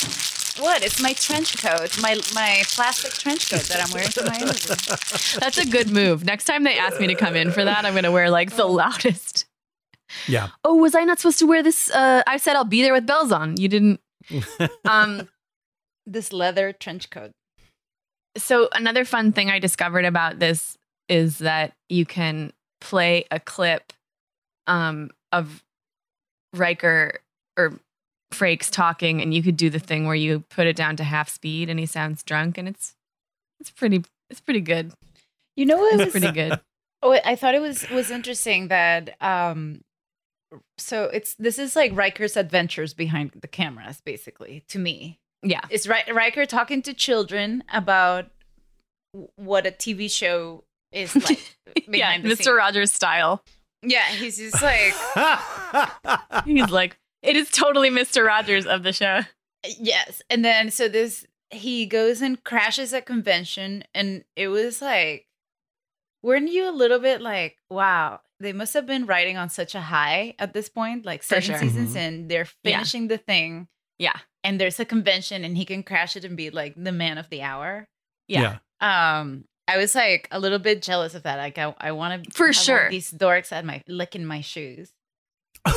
What? It's my trench coat, my my plastic trench coat that I'm wearing for my interview. That's a good move. Next time they ask me to come in for that, I'm going to wear like the loudest. yeah. Oh, was I not supposed to wear this? Uh, I said I'll be there with bells on. You didn't. Um, This leather trench coat. so another fun thing I discovered about this is that you can play a clip um, of Riker or Frakes talking, and you could do the thing where you put it down to half speed, and he sounds drunk, and it's it's pretty it's pretty good. You know what? It's pretty good. Oh, I thought it was was interesting that um so it's this is like Riker's adventures behind the cameras basically to me. Yeah, It's Ri- Riker talking to children about what a TV show is like yeah, behind the Mr. scenes. Rogers style. Yeah, he's just like He's like, it is totally Mr. Rogers of the show. yes. And then so this he goes and crashes at convention and it was like weren't you a little bit like, wow, they must have been riding on such a high at this point, like For seven sure. seasons Mm-hmm. in, they're Yeah. finishing the thing. Yeah, and there's a convention and he can crash it and be like the man of the hour. yeah. Um, I was like a little bit jealous of that. Like I, I want to For sure. these dorks at my licking my shoes.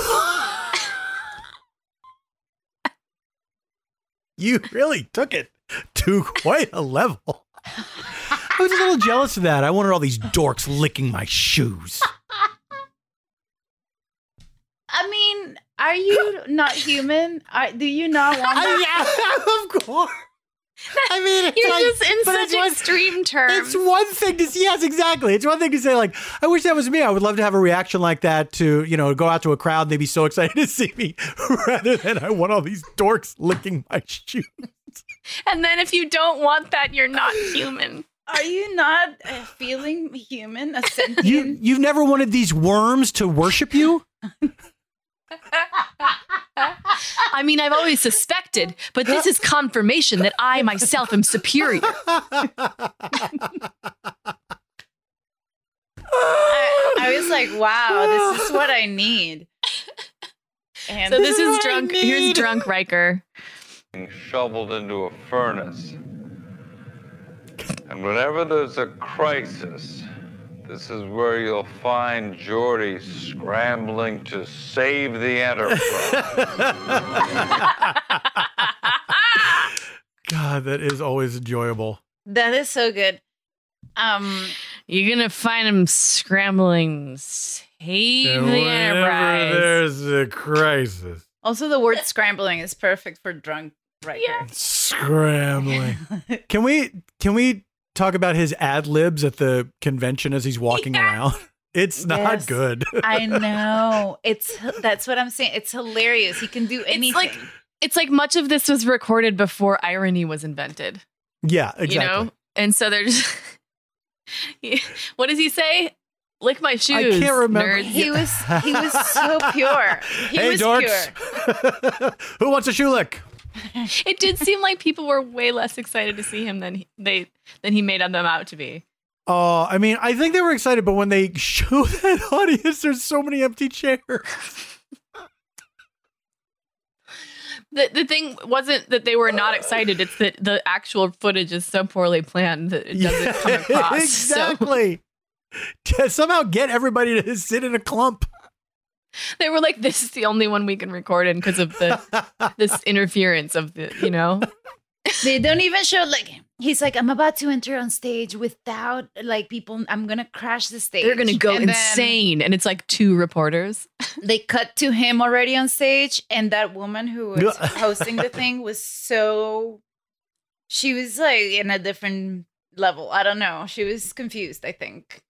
You really took it to quite a level. I was a little jealous of that. I wanted all these dorks licking my shoes. I mean, are you not human? Are, do you not want that? yeah, of course. I mean, it's You're like- just in such it's one- extreme terms. It's one thing to say, yes, exactly. It's one thing to say, like, I wish that was me. I would love to have a reaction like that to, you know, go out to a crowd. They'd be so excited to see me rather than I want all these dorks licking my shoes. and then if you don't want that, you're not human. Are you not uh, feeling human? A sentient? You, you've never wanted these worms to worship you? I mean, I've always suspected, but this is confirmation that I myself am superior. I, I was like, wow, this is what I need. And So this is what I drunk. Here's drunk Riker. being shoveled into a furnace. And whenever there's a crisis, this is where you'll find Geordi scrambling to save the Enterprise. God, that is always enjoyable. That is so good. Um, You're gonna find him scrambling, save the Whenever Enterprise. There's a crisis. also, the word scrambling is perfect for drunk Riker. Scrambling. can we can we talk about his ad libs at the convention as he's walking around? It's not Yes. good. I know. It's that's what I'm saying. It's hilarious. He can do anything. It's like it's like much of this was recorded before irony was invented. yeah, exactly. You know, and so they're just. what does he say? Lick my shoes. I can't remember. nerds. he was he was so pure. He hey, was dorks. pure. Who wants a shoe lick? It did seem like people were way less excited to see him than he, they than he made them out to be. Oh, I mean, I think they were excited, but when they show that audience, there's so many empty chairs. The the thing wasn't that they were not excited. It's that the actual footage is so poorly planned that it doesn't come across. So exactly. To somehow get everybody to sit in a clump. they were like, "This is the only one we can record in because of the this interference of the you know." They don't even show like he's like I'm about to enter on stage without like people. I'm gonna crash the stage. They're gonna go And insane, and it's like two reporters. They cut to him already on stage, and that woman who was hosting the thing was so. She was like in a different level. I don't know. She was confused. I think.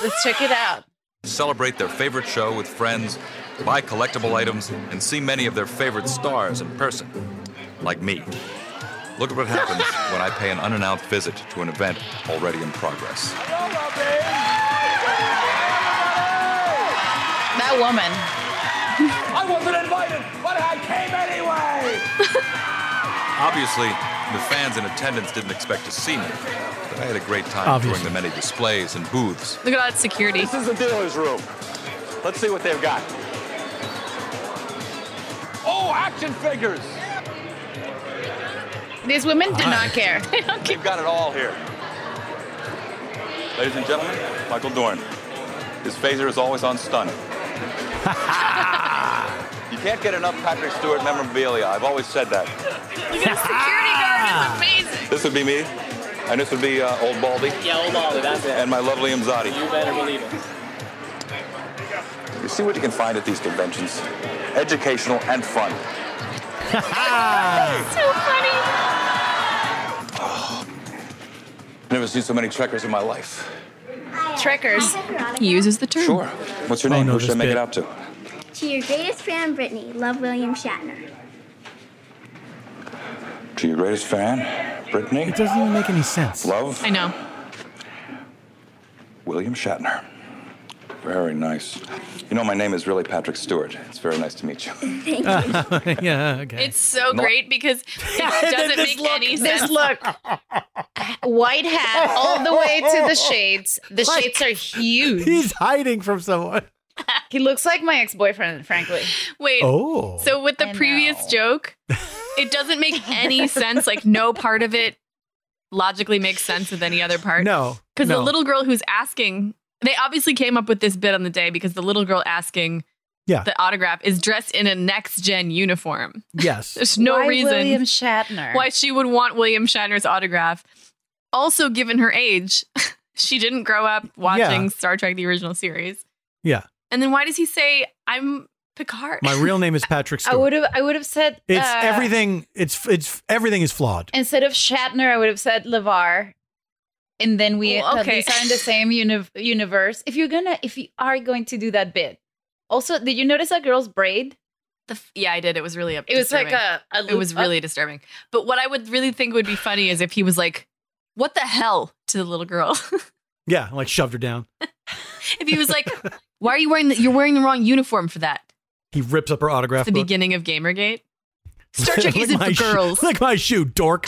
Let's check it out. Celebrate their favorite show with friends, buy collectible items, and see many of their favorite stars in person. Like me. Look at what happens when I pay an unannounced visit to an event already in progress. That woman. I wasn't invited, but I came anyway. Obviously, the fans in attendance didn't expect to see me, but I had a great time Obviously. touring the many displays and booths. Look at all that security. This is the dealer's room. Let's see what they've got. Oh, action figures. These women do not care. They've got it all here. Ladies and gentlemen, Michael Dorn. His phaser is always on stun. you can't get enough Patrick Stewart memorabilia. I've always said that. Look at the security guard. It's amazing. This would be me, and this would be uh, Old Baldy. Yeah, old Ollie, that's it. And my lovely Imzadi. You better believe it. You see what you can find at these conventions. Educational and fun. that's so funny. Never seen so many trekkers in my life. Trekkers. He uses the term. Sure. What's your name? no, Who should I make bit. it out to? To your greatest fan, Brittany. Love William Shatner. To your greatest fan, Brittany. It doesn't even make any sense. Love, I know. William Shatner. Very nice. You know, my name is really Patrick Stewart. It's very nice to meet you. yeah, okay. It's so No. great because it doesn't make any sense. This look, white hat all the way to the shades. The Like- shades are huge. He's hiding from someone. He looks like my ex-boyfriend, frankly. Wait. Oh. So with the I previous know. joke, it doesn't make any sense. Like no part of it logically makes sense with any other part. No. Because the little girl who's asking, they obviously came up with this bit on the day because the little girl asking Yeah. the autograph is dressed in a next gen uniform. Yes. There's no Why reason William Shatner. why she would want William Shatner's autograph. Also, given her age, she didn't grow up watching Yeah. Star Trek the original series. Yeah. And then why does he say I'm Picard? My real name is Patrick I would have. I would have said. It's uh, everything. It's it's everything is flawed. Instead of Shatner, I would have said LeVar. And then we Well, at okay. least are in the same uni- universe. If you're gonna, if you are going to do that bit, also, did you notice that girl's braid? The f- yeah, I did. It was really up. It was like disturbing. a, a It was loop up. really disturbing. But what I would really think would be funny is if he was like, "What the hell?" to the little girl. Yeah, like shoved her down. if he was like, "Why are you wearing? The, you're wearing the wrong uniform for that." He rips up her autograph the book. beginning of GamerGate. Star Trek Lick isn't my for shoe- girls. Lick my shoe, dork.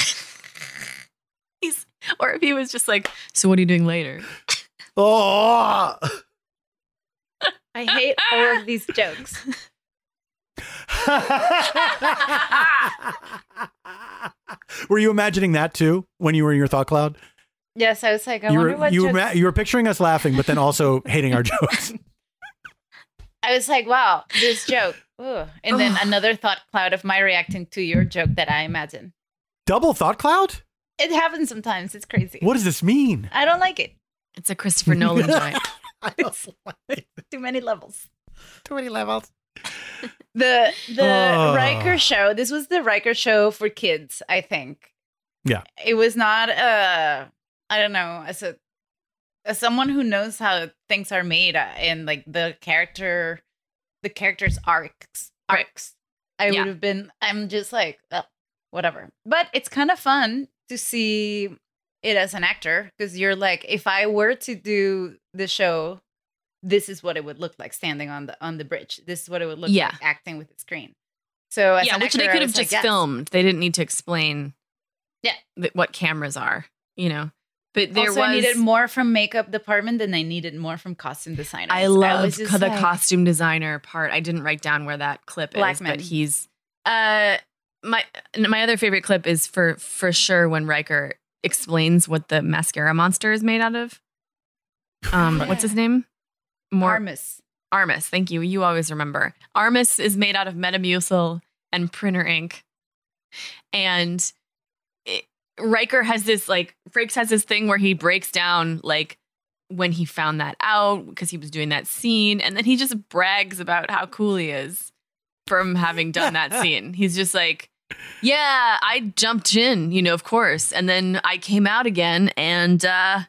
He's, or if he was just like, "So what are you doing later?" Oh. I hate all of these jokes. Were you imagining that too when you were in your thought cloud? Yes, I was like, I you wonder were what you were, jokes- ma- you were picturing us laughing, but then also hating our jokes. I was like, wow, this joke. Ooh. And then another thought cloud of my reacting to your joke that I imagine. Double thought cloud? It happens sometimes. It's crazy. What does this mean? I don't like it. It's a Christopher Nolan joint. It's too many levels. Too many levels. The the Oh. Riker show. This was the Riker show for kids. I think Yeah. it was not. Uh, I don't know. As a as someone who knows how things are made uh, and like the character, the characters' arcs, arcs. I Yeah. would have been. I'm just like "Ugh, whatever. But it's kind of fun to see it as an actor because you're like, if I were to do the show, this is what it would look like standing on the on the bridge. This is what it would look Yeah. like acting with the screen. So as yeah, an which they actor, I could have was like, just yes. filmed. They didn't need to explain Yeah. th- what cameras are, you know. But there also, was I needed more from makeup department than I needed more from costume designers. I love co- the like- costume designer part. I didn't write down where that clip is, Blackman. but he's uh my my other favorite clip is for for sure when Riker explains what the mascara monster is made out of. Um, what's his name? More Armus. Armus. Thank you. You always remember. Armus is made out of Metamucil and printer ink, and it, Riker has this like Frakes has this thing where he breaks down like when he found that out because he was doing that scene, and then he just brags about how cool he is from having done that scene. He's just like, "Yeah, I jumped in, you know, of course, and then I came out again, and uh,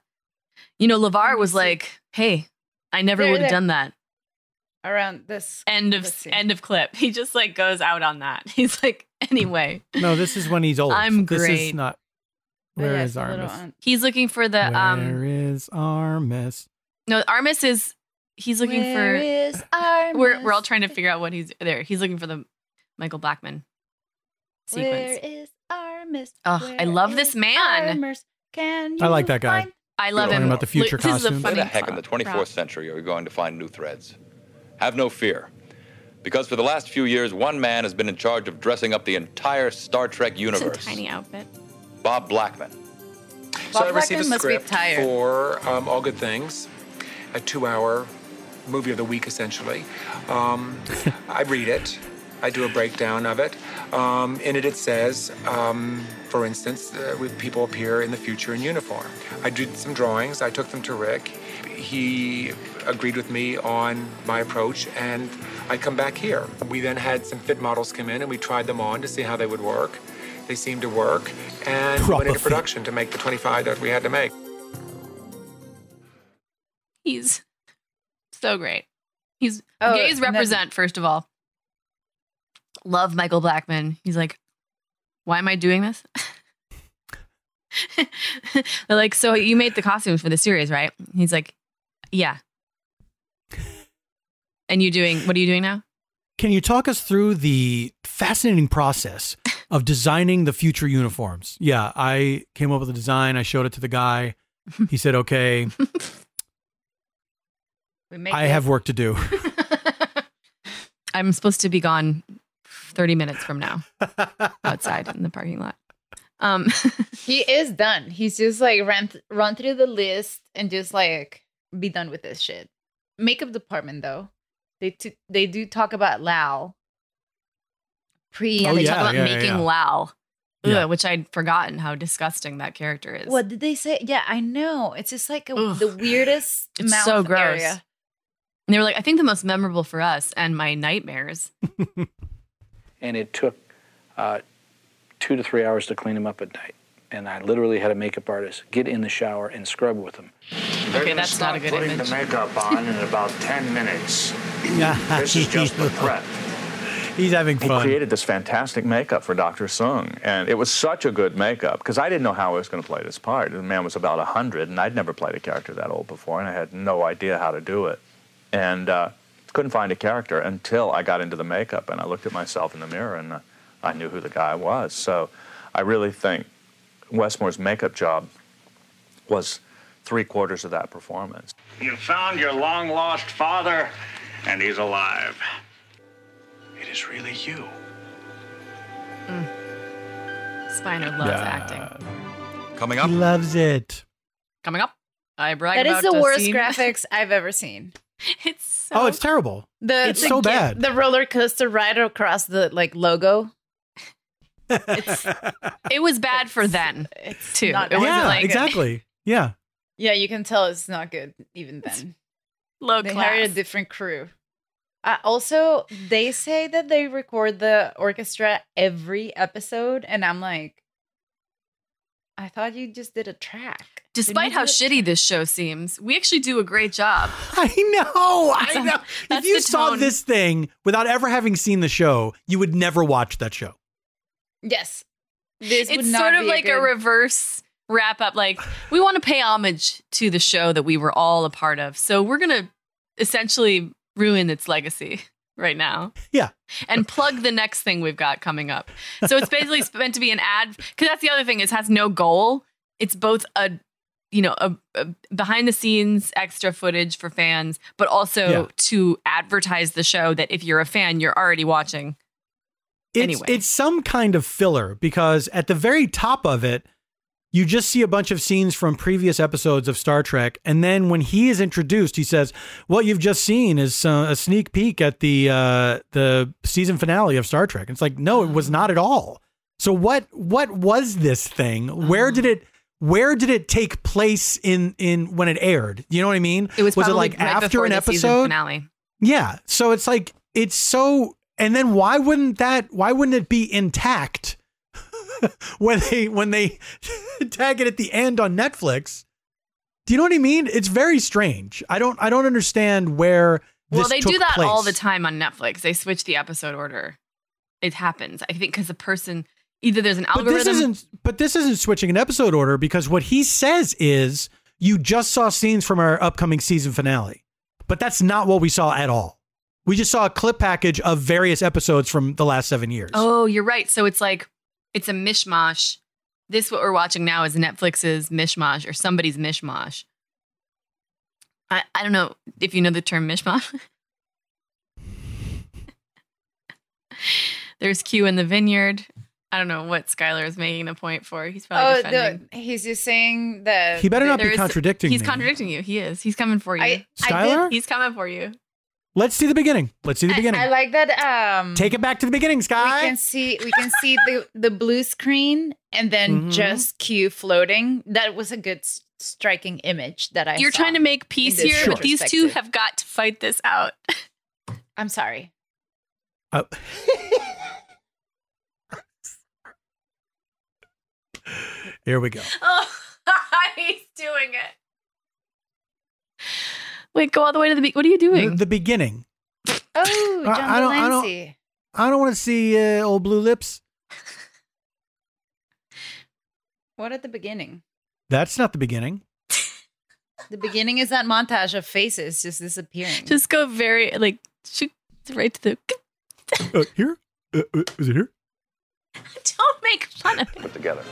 you know, LeVar was like, "Hey, I never would have done that." around this. End of end of clip. He just like goes out on that. He's like, anyway, No, this is when he's old. I'm This is great. not. Oh, Where yeah, is it's a little Armus? on- he's looking for the Where um. is Armus? No, Armus is he's looking Where for. is Armus? We're we're all trying to figure out what he's there. He's looking for the Michael Blackman sequence. Where is Armus? Ugh, I love this man. Armus? Can I like that guy. I love him. about the future This is a costumes. Where the heck in the 24th prop. century are we going to find new threads? Have no fear. Because for the last few years, one man has been in charge of dressing up the entire Star Trek It's a universe tiny outfit. Bob Blackman. So Bob I received a Blackman must script for um, All Good Things, a two-hour movie of the week, essentially. Um, I read it. I do a breakdown of it. Um, in it, it says, um, for instance, uh, with people appear in the future in uniform. I did some drawings. I took them to Rick. He agreed with me on my approach, and I come back here. We then had some fit models come in, and we tried them on to see how they would work. They seemed to work, and Proper went into fit. production to make the 25 that we had to make. He's so great. He's Oh, gays and then- represent first of all. Love Michael Blackman. He's like, why am I doing this? They're like, so you made the costumes for the series, right? He's like, yeah. And you doing what are you doing now? Can you talk us through the fascinating process of designing the future uniforms? Yeah, I came up with a design. I showed it to the guy. He said, "Okay, We make I it. have work to do." I'm supposed to be gone 30 minutes from now outside in the parking lot. Um, He is done. He's just like run th- run through the list and just like be done with this shit. Makeup department though, they t- they do talk about Lao. Pre yeah, Oh, they yeah, talk about yeah, making yeah. Lau. Yeah. Ugh, which I'd forgotten how disgusting that character is. What did they say? Yeah, I know. It's just like a, the weirdest It's mouth so gross. area. And they were like, I think the most memorable for us and my nightmares. and it took uh, two to three hours to clean them up at night. And I literally had a makeup artist get in the shower and scrub with them. Okay, that's not a good putting image. the makeup on in about 10 minutes. This is just the prep. He's having He created this fantastic makeup for Dr. Soong, and it was such a good makeup because I didn't know how I was going to play this part. The man was about 100, and I'd never played a character that old before, and I had no idea how to do it. And uh, couldn't find a character until I got into the makeup, and I looked at myself in the mirror, and uh, I knew who the guy was. So I really think Westmore's makeup job was three quarters of that performance. You found your long lost father, and he's alive. It is really you. Mm. Spiner loves acting. Coming up. He loves it. Coming up, I brag That is about the worst scene- graphics I've ever seen. It's so oh, it's terrible. The It's the so gi- bad. The roller coaster ride across the like logo. it was bad for then too. not- it was yeah, like exactly. Yeah. Yeah, you can tell it's not good even then. low they class. hired a different crew. Uh, also, they say that they record the orchestra every episode, and I'm like, I thought you just did a track. Despite how shitty this show seems, we actually do a great job. I know. I know. if you saw tone. this thing without ever having seen the show, you would never watch that show. Yes. This would it's not sort of be like a, good- reverse wrap up. Like we want to pay homage to the show that we were all a part of. So we're gonna essentially ruin its legacy right now. Yeah. And plug the next thing we've got coming up. So it's basically meant to be an ad because that's the other thing is has no goal. It's both a you know a, a behind the scenes extra footage for fans, but also Yeah. to advertise the show that if you're a fan, you're already watching. It's, Anyway. it's some kind of filler because at the very top of it, you just see a bunch of scenes from previous episodes of Star Trek, and then when he is introduced, he says, "What you've just seen is uh, a sneak peek at the uh, the season finale of Star Trek." It's like, no, it was not at all. So what what was this thing? Where did it? Where did it take place in in when it aired? You know what I mean? It was, was it like right after an episode? finale. Yeah. So it's like it's so and then why wouldn't that why wouldn't it be intact when they when they tag it at the end on Netflix? Do you know what I mean? It's very strange. I don't I don't understand where Well, they do that place. all the time on Netflix. They switch the episode order. It happens. I think because the person either there's an But this algorithm. isn't but this isn't switching an episode order because what he says is you just saw scenes from our upcoming season finale. But that's not what we saw at all. We just saw a clip package of various episodes from the last 7 years. oh, you're right. So it's like it's a mishmash. This what we're watching now is Netflix's mishmash or somebody's mishmash. I, I don't know if you know the term mishmash. There's Q in the vineyard. I don't know what Skylar is making a point for. He's probably Oh, defending. the, he's just saying that He better not be There is- contradicting He's me. contradicting you. He is. He's coming for you. I- I He's coming for you. Let's see the beginning. Let's see the beginning. I like that. Um, Take it back to the beginning, we Sky. can see we can see the the blue screen and then Mhm. just Q floating. That was a good striking image that I. You're saw trying to make peace this here, but these two have got to fight this out. I'm sorry. Oh. Here we go. Oh, he's doing it. Wait, go all the way to the. Be- what are you doing? the beginning. Oh, I- John I don't- I don't- I don't want to see uh, old blue lips. What at the beginning? That's not the beginning. The beginning is that montage of faces just disappearing. Just go very like shoot right to the. Uh, here? Uh, uh, is it here? Don't make fun of me. Put together.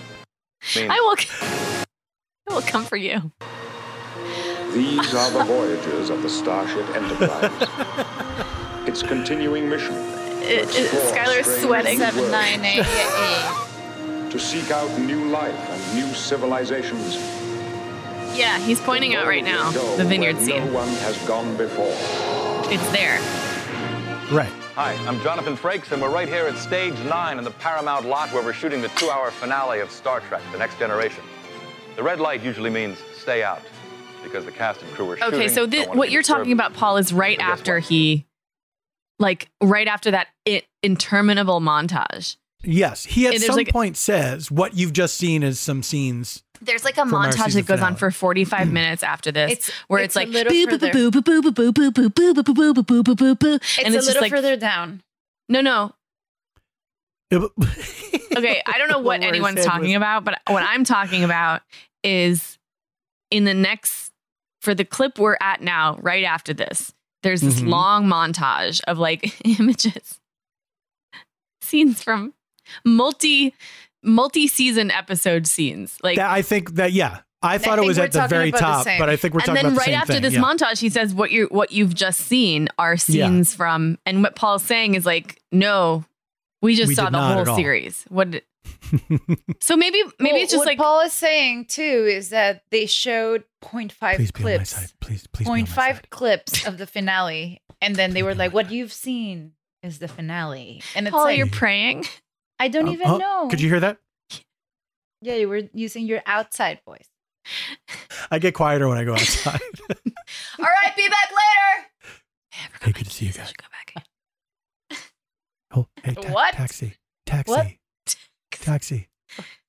I will. I will come for you. These are the voyages of the Starship Enterprise. its continuing mission It, it, Skylar's sweating. new Seven worlds, nine eight eight. to seek out new life and new civilizations. Yeah, he's pointing out right now the vineyard scene. No one has gone before. It's there. Right. Hi, I'm Jonathan Frakes, and we're right here at stage nine in the Paramount lot where we're shooting the two hour finale of Star Trek The Next Generation. The red light usually means stay out because the cast and crew are shooting. Okay, so don't thi- wanna what you're talking about, Paul, is right But after he, like, right after that i- interminable montage. Yes. He at some like- point says what you've just seen is some scenes. There's like a montage that goes on for 45 minutes after this, It's- where it's it's, like little boo, boo, further. boo, boo, boo, boo, boo, boo, boo, boo, boo, boo, boo, boo, boo, boo, boo, It's and a it's just little like further down. no, no. okay, Okay, I don't know what anyone's talking was- about, but what I'm talking about is in the next for the clip we're at now, right after this. There's this Mhm. long montage of like images, scenes from multi multi season episode scenes. Like That- I think that, yeah. I thought it was at the very about the top, but I think we're and talking then about the right same after thing. this yeah. montage, he says, "What you what you've just seen are Yeah. scenes from." And what Paul's saying is like, "No, we just We saw the whole series." What? Did- so maybe maybe Well, it's just what like Paul is saying too is that they showed 0.5 Please be on my clips, side. Please, please be on my 0.5 clips of the finale, and then they were like, "What you've seen is the finale," and it's Paul, like you're praying. I don't Um, even oh, know. Could you hear that? Yeah, you were using your outside voice. I get quieter when I go outside. All right, be back later. hey, good to see you guys. Oh, hey, ta- What? taxi, taxi, What? Taxi.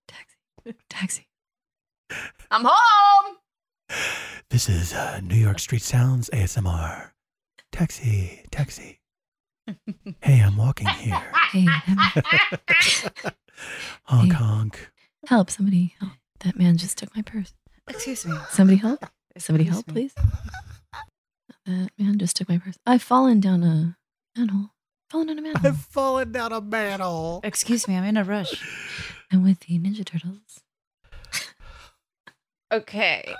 Taxi. Taxi. I'm home. This is uh, New York Street Sounds ASMR. Taxi, taxi. Hey, I'm walking here. Hey, honk, honk. help! Somebody help! That man just took my purse. Excuse me. Somebody help! Somebody Excuse help, me. please. That man just took my purse. I've fallen down a manhole. Fallen down a manhole. I've fallen down a manhole. Excuse me, I'm in a rush. I'm with the Ninja Turtles. Okay.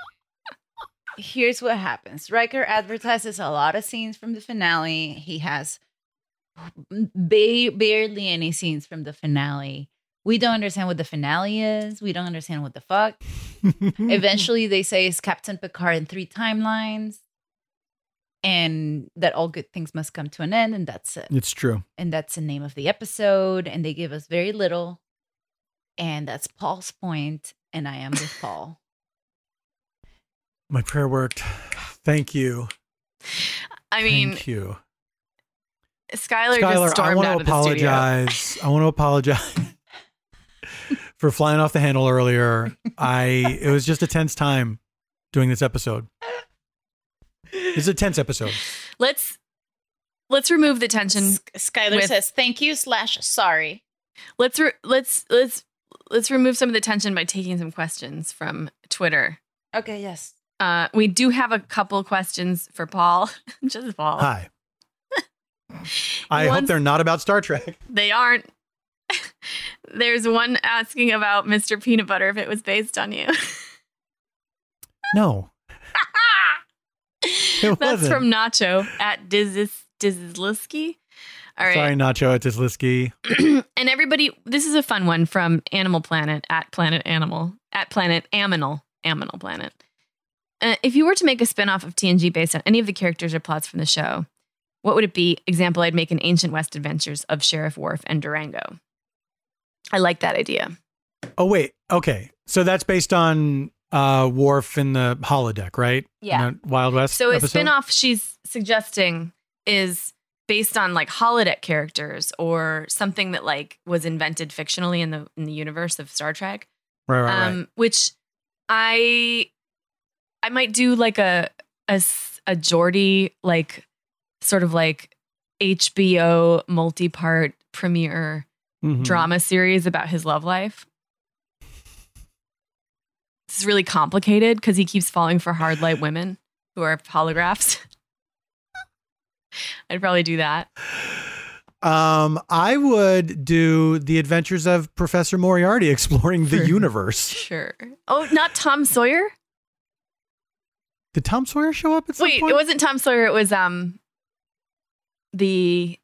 Here's what happens. Riker advertises a lot of scenes from the finale. He has ba- barely any scenes from the finale. We don't understand what the finale is. We don't understand what the fuck. Eventually, they say it's Captain Picard in three timelines, and that all good things must come to an end, and that's it. It's true. And that's the name of the episode. And they give us very little, and that's Paul's point, and I am with Paul. My prayer worked. Thank you. I mean, Thank you. Skylar, Skylar, just I stormed want out to of the studio. apologize. I want to apologize for flying off the handle earlier. I it was just a tense time doing this episode. This is a tense episode. Let's let's remove the tension. Skylar with- says, "Thank you slash sorry." Let's re- let's let's let's remove some of the tension by taking some questions from Twitter. Okay, yes. Uh, we do have a couple questions for Paul. Just Paul. Hi. I hope they're not about Star Trek. They aren't. There's one asking about Mr. Peanut Butter if it was based on you. No. That's wasn't. from Nacho at Dizis Dizlisky. All right. Sorry, Nacho at Tislisky. and everybody, this is a fun one from Animal Planet at Planet Animal at Planet Aminal Aminal Planet. Uh, if you were to make a spinoff of TNG based on any of the characters or plots from the show, what would it be? Example: I'd make an Ancient West Adventures of Sheriff Worf and Durango. I like that idea. Oh wait, okay. So that's based on uh Worf in the holodeck, right? Yeah. Wild West. So a spinoff she's suggesting is based on like holodeck characters or something that like was invented fictionally in the in the universe of Star Trek. Right, right, right. um, which I I might do like a a a Geordi like sort of like HBO multi-part premiere Mhm. drama series about his love life. It's really complicated because he keeps falling for hard light women who are holographs. I'd probably do that. Um, I would do the adventures of Professor Moriarty exploring the Sure. universe. Sure. Oh, not Tom Sawyer? Did Tom Sawyer show up at some Wait, point? it wasn't Tom Sawyer. It was um the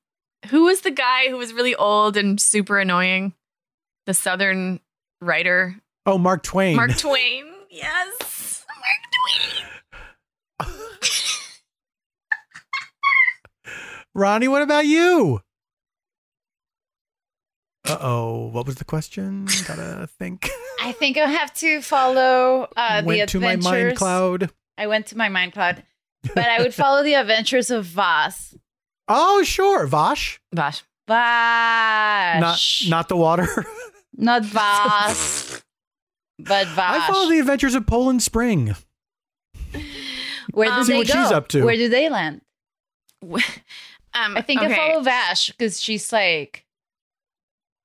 who was the guy who was really old and super annoying? The Southern writer Oh, Mark Twain. Mark Twain. Yes, Mark Twain. Ronnie, what about you? Uh oh, what was the question? Gotta think. I think I have to follow uh, the Went to my mind cloud. I went to my mind cloud, but I would follow the adventures of Voss. Oh, sure, Vash. Vash. Vash. Not not the water. Not Voss, but Vash. I follow the adventures of Poland Spring. Where Um, did See they what go? she's up to. Where do they land? Um, I think okay. I follow Vash because she's like,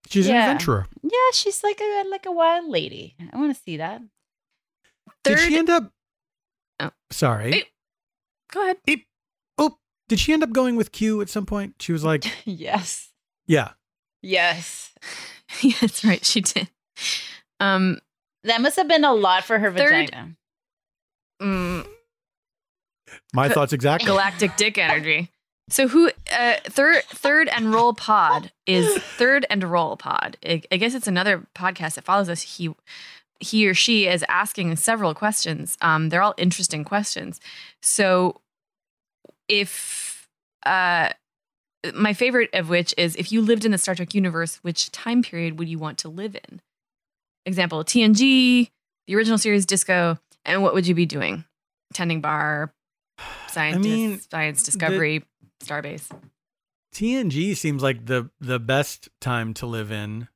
She's Yeah. an adventurer. yeah, she's like a like a wild lady. I want to see that. Did she end up? Oh. Sorry. Hey. Go ahead. Oh, did she end up going with Q at some point? She was like, yes, yeah. yes. yeah, that's right. She did. Um, That must have been a lot for her Third- vagina. Mm, My thoughts exactly. galactic dick energy. So who uh third third and roll pod is third and roll pod. I, I guess it's another podcast that follows us. He he or she is asking several questions. Um they're all interesting questions. So if uh my favorite of which is if you lived in the Star Trek universe, which time period would you want to live in? Example, TNG, the original series Disco, and what would you be doing? Tending bar, science, mean, science discovery, starbase. TNG seems like the the best time to live in.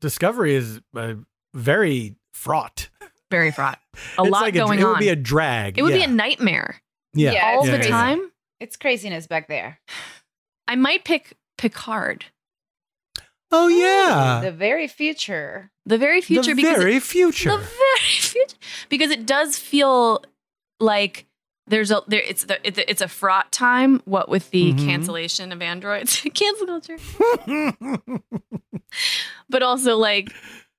Discovery is uh, very fraught. Very fraught. A lot like going It on. would be a drag. It would be a nightmare. Yeah. Yeah, all it's the crazy. time. It's craziness back there. I might pick Picard. Oh yeah. The very future. The very future the because very it, future. the very future because it does feel like there's a there it's the it's a, it's a fraught time what with the Mhm. cancellation of androids cancel culture but also like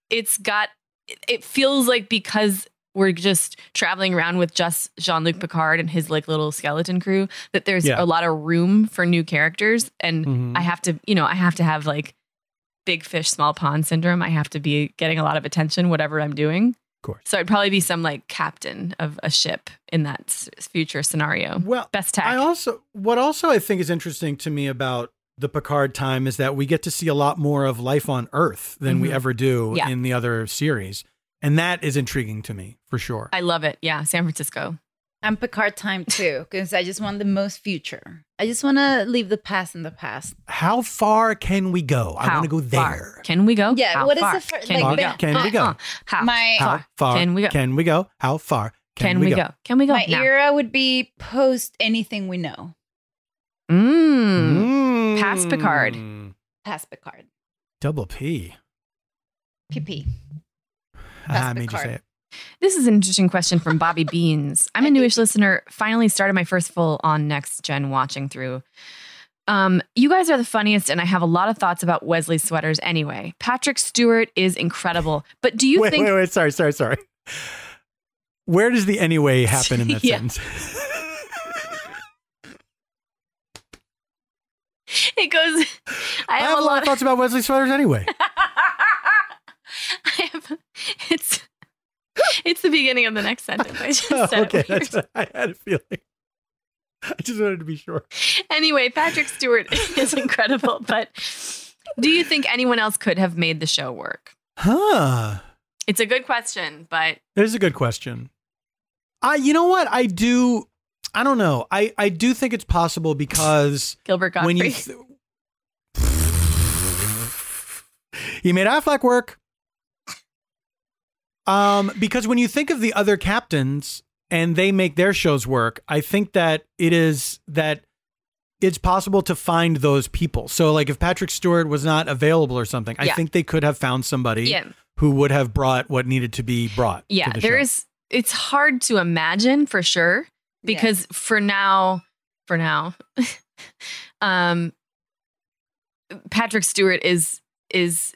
it's got it- it feels like because we're just traveling around with just Jean-Luc Picard and his like little skeleton crew that there's Yeah. a lot of room for new characters and Mhm. I have to you know I have to have like big fish small pond syndrome I have to be getting a lot of attention whatever I'm doing Of course. so I'd probably be some like captain of a ship in that s- future scenario Well, best tech I also what also I think is interesting to me about the Picard time is that we get to see a lot more of life on Earth than we Mhm. ever do Yeah. in the other series. And that is intriguing to me for sure. I love it yeah San Francisco I'm Picard time too, because I just want the most future. I just want to leave the past in the past. How far can we go? I want to go far there. can we go Yeah, How what is far the fir- can like, we go Can we go? Uh, how My- How far far can we go Can we go? How far can we go can we go My now? era would be post anything we know. Mm. Past Picard. Past Picard. Double P. PP. Ah, I made you Picard. say it. This is an interesting question from Bobby Beans. I'm a newish listener. Finally started my first full on next gen watching through. Um, you guys are the funniest, and I have a lot of thoughts about Wesley sweaters anyway. Patrick Stewart is incredible, but do you wait, think wait, wait. Sorry, sorry, sorry. Where does the anyway happen in that Yeah. sentence? it goes? I I have, have a lot of thoughts about Wesley sweaters anyway. I have, it's it's the beginning of the next sentence. I just Oh, said okay, that's what I had a feeling. I just wanted to be sure. Anyway, Patrick Stewart is incredible, but do you think anyone else could have made the show work? Huh. It's a good question, but It is a good question. I, you know what? I do. I don't know. I, I do think it's possible because Gilbert Gottfried. when you th- he made Aflac work. Um, because when you think of the other captains and they make their shows work, I think that it is that it's possible to find those people. So, like if Patrick Stewart was not available or something, I think they could have found somebody Yeah. who would have brought what needed to be brought. yeah, to the there show. is. It's hard to imagine for sure because for now, for now, um, Patrick Stewart is is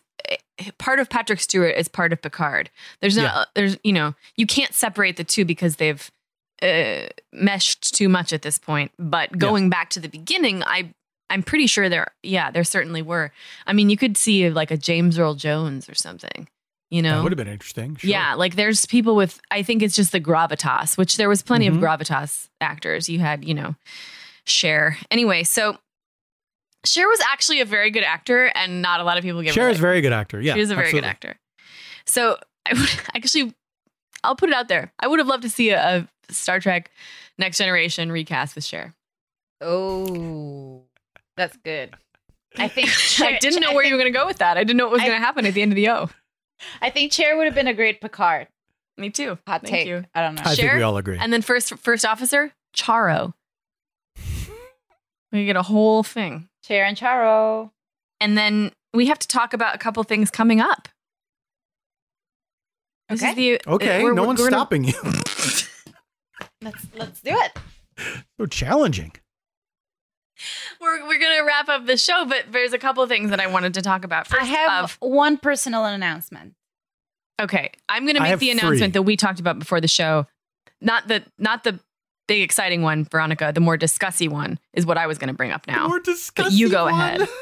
part of Patrick Stewart is part of Picard. There's not. Yeah. There's you know you can't separate the two because they've uh, meshed too much at this point. But going back to the beginning, I I'm pretty sure there. Yeah, there certainly were. I mean, you could see like a James Earl Jones or something. You know, That would have been interesting. Sure. yeah, like there's people with I think it's just the gravitas, which there was plenty Mhm. of gravitas actors. You had, you know, Cher Anyway, so Cher was actually a very good actor and not a lot of people give her Cher is a very good actor. Yeah, she is a very absolutely. good actor. So I would actually I'll put it out there. I would have loved to see a, a Star Trek Next Generation recast with Cher. Oh, that's good. I think I didn't know where you were going to go with that. I didn't know what was going to happen at the end of the O. I think Cher would have been a great Picard. Me too. Hot Thank take. you. I don't know. I think we all agree. And then first first officer, Charo. We get a whole thing. Cher and Charo. And then we have to talk about a couple things coming up. This is the Okay, uh, we're- no we're one's gonna- stopping you. Let's let's do it. so challenging. We're we're gonna wrap up the show, but there's a couple of things that I wanted to talk about. First, I have of- one personal announcement. Okay, I'm going to make the announcement three. that we talked about before the show. Not the not the big exciting one, Veronica. The more discussy one is what I was going to bring up now. more discussy. But you go ahead.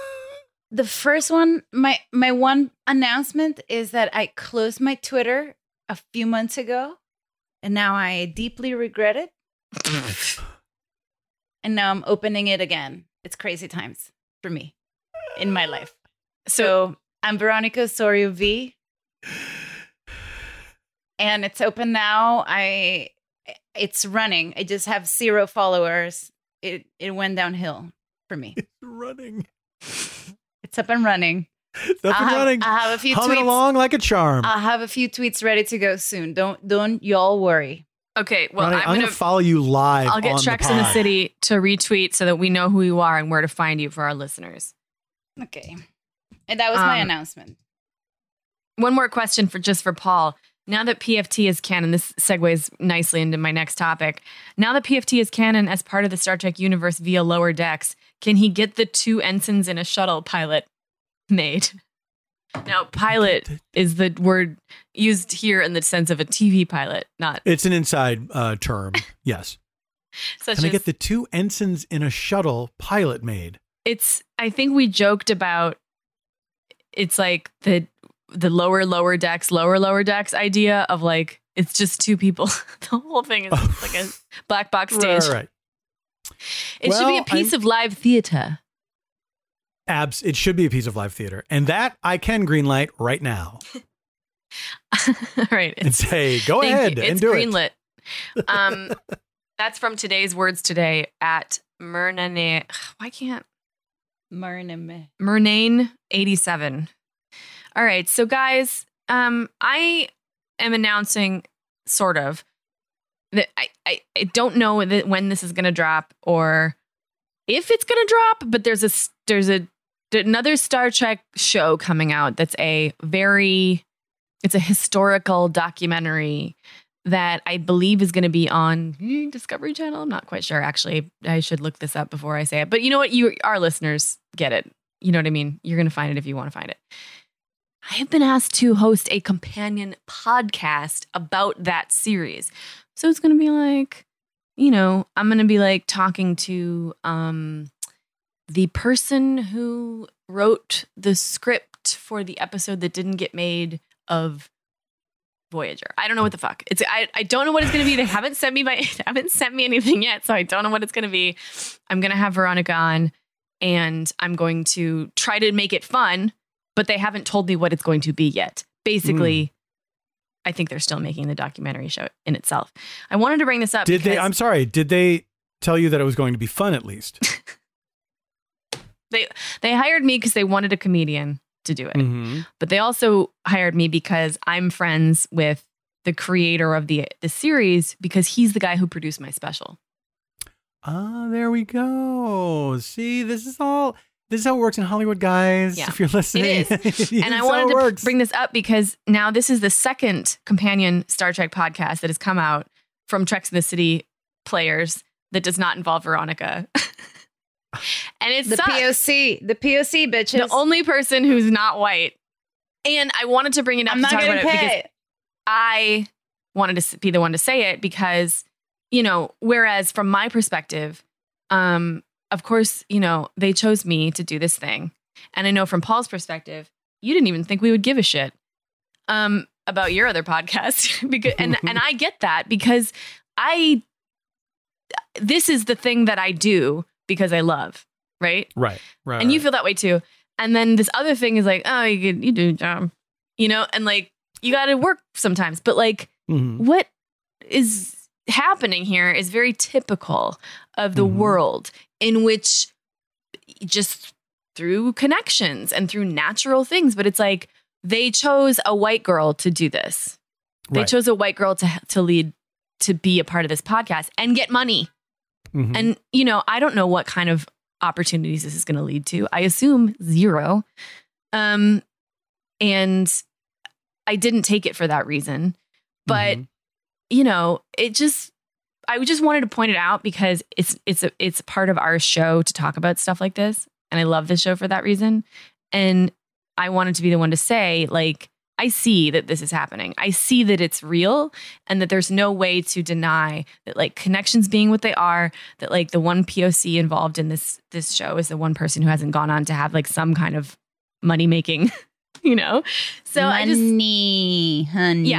The first one, my my one announcement is that I closed my Twitter a few months ago, and now I deeply regret it. and now I'm opening it again. It's crazy times for me in my life. So I'm Veronica Osorio V, and it's open now. I it's running. I just have zero followers. It it went downhill for me. It's running. It's up and running. It's up I and have- running. I have a few Humming tweets. along like a charm. I'll have a few tweets ready to go soon. Don't don't y'all worry. Okay, well, Ronnie, I'm, I'm, gonna, gonna follow you live. I'll get on Trex the in the. City to retweet so that we know who you are and where to find you for our listeners. Okay. And that was my Um, announcement. One more question for just for Paul. Now that PFT is canon, this segues nicely into my next topic. Now that PFT is canon as part of the Star Trek universe via Lower Decks, can he get the two ensigns in a shuttle pilot made? Now, pilot is the word used here in the sense of a TV pilot, not It's an inside uh, term. Yes. such Can I get the two ensigns in a shuttle pilot made? it's i think we joked about it's like the the lower lower decks lower lower decks idea of like it's just two people the whole thing is like a black box stage Right, right. it should be a piece I'm- of live theater Abs. It should be a piece of live theater, and that I can greenlight right now all right and say, go ahead you. and it's do greenlit um that's from today's words today at Murnane. why can't Murname. Murnane 87. All right. So guys, um, I am announcing sort of that I, I, I don't know that when this is gonna drop or if it's gonna drop, but there's a, there's a another Star Trek show coming out that's a very it's a historical documentary that I believe is going to be on Discovery Channel. I'm not quite sure. Actually, I should look this up before I say it. But you know what? You, our listeners, get it. You know what I mean? You're going to find it if you want to find it. I have been asked to host a companion podcast about that series. So it's going to be like, you know, I'm going to be like talking to um, the person who wrote the script for the episode that didn't get made of Voyager. I don't know what the fuck. It's I, I don't know what it's gonna be. They haven't sent me my they haven't sent me anything yet, so I don't know what it's gonna be. I'm gonna have Veronica on and I'm going to try to make it fun, but they haven't told me what it's going to be yet. Basically, I think they're still making the documentary show in itself. I wanted to bring this up. Did they? I'm sorry. Did they tell you that it was going to be fun at least? they they hired me because they wanted a comedian to do it. Mhm. But they also hired me because I'm friends with the creator of the the series because he's the guy who produced my special. Ah, there we go. See, this is all. This is how it works in Hollywood, guys. Yeah, if you're listening, It is. And is I how wanted it to works. bring this up because now this is the second companion Star Trek podcast that has come out from Treks in the City players that does not involve Veronica. and it's The POC, the POC bitches. the only person who's not white. And I wanted to bring it up I'm to not talk getting about it because. I wanted to be the one to say it because, you know, whereas from my perspective, um, of course, you know, they chose me to do this thing. And I know from Paul's perspective, you didn't even think we would give a shit um, about your other podcast. because, and, and I get that because I, this is the thing that I do because I love, right? Right, right. and you feel that way too. And then this other thing is like, oh, you could, you do a job, you know, and like you got to work sometimes. But like, Mhm. what is happening here is very typical of the Mhm. world in which just through connections and through natural things, but it's like they chose a white girl to do this. They Right. chose a white girl to to lead to be a part of this podcast and get money. Mhm. And, you know, I don't know what kind of opportunities this is going to lead to. I assume zero. Um, and I didn't take it for that reason. But, you know, it just, I just wanted to point it out because it's, it's, a, it's part of our show to talk about stuff like this. And I love this show for that reason. And I wanted to be the one to say, like, I see that this is happening. I see that it's real and that there's no way to deny that like connections being what they are, that like the one POC involved in this this show is the one person who hasn't gone on to have like some kind of money making, you know? So I just Money, honey.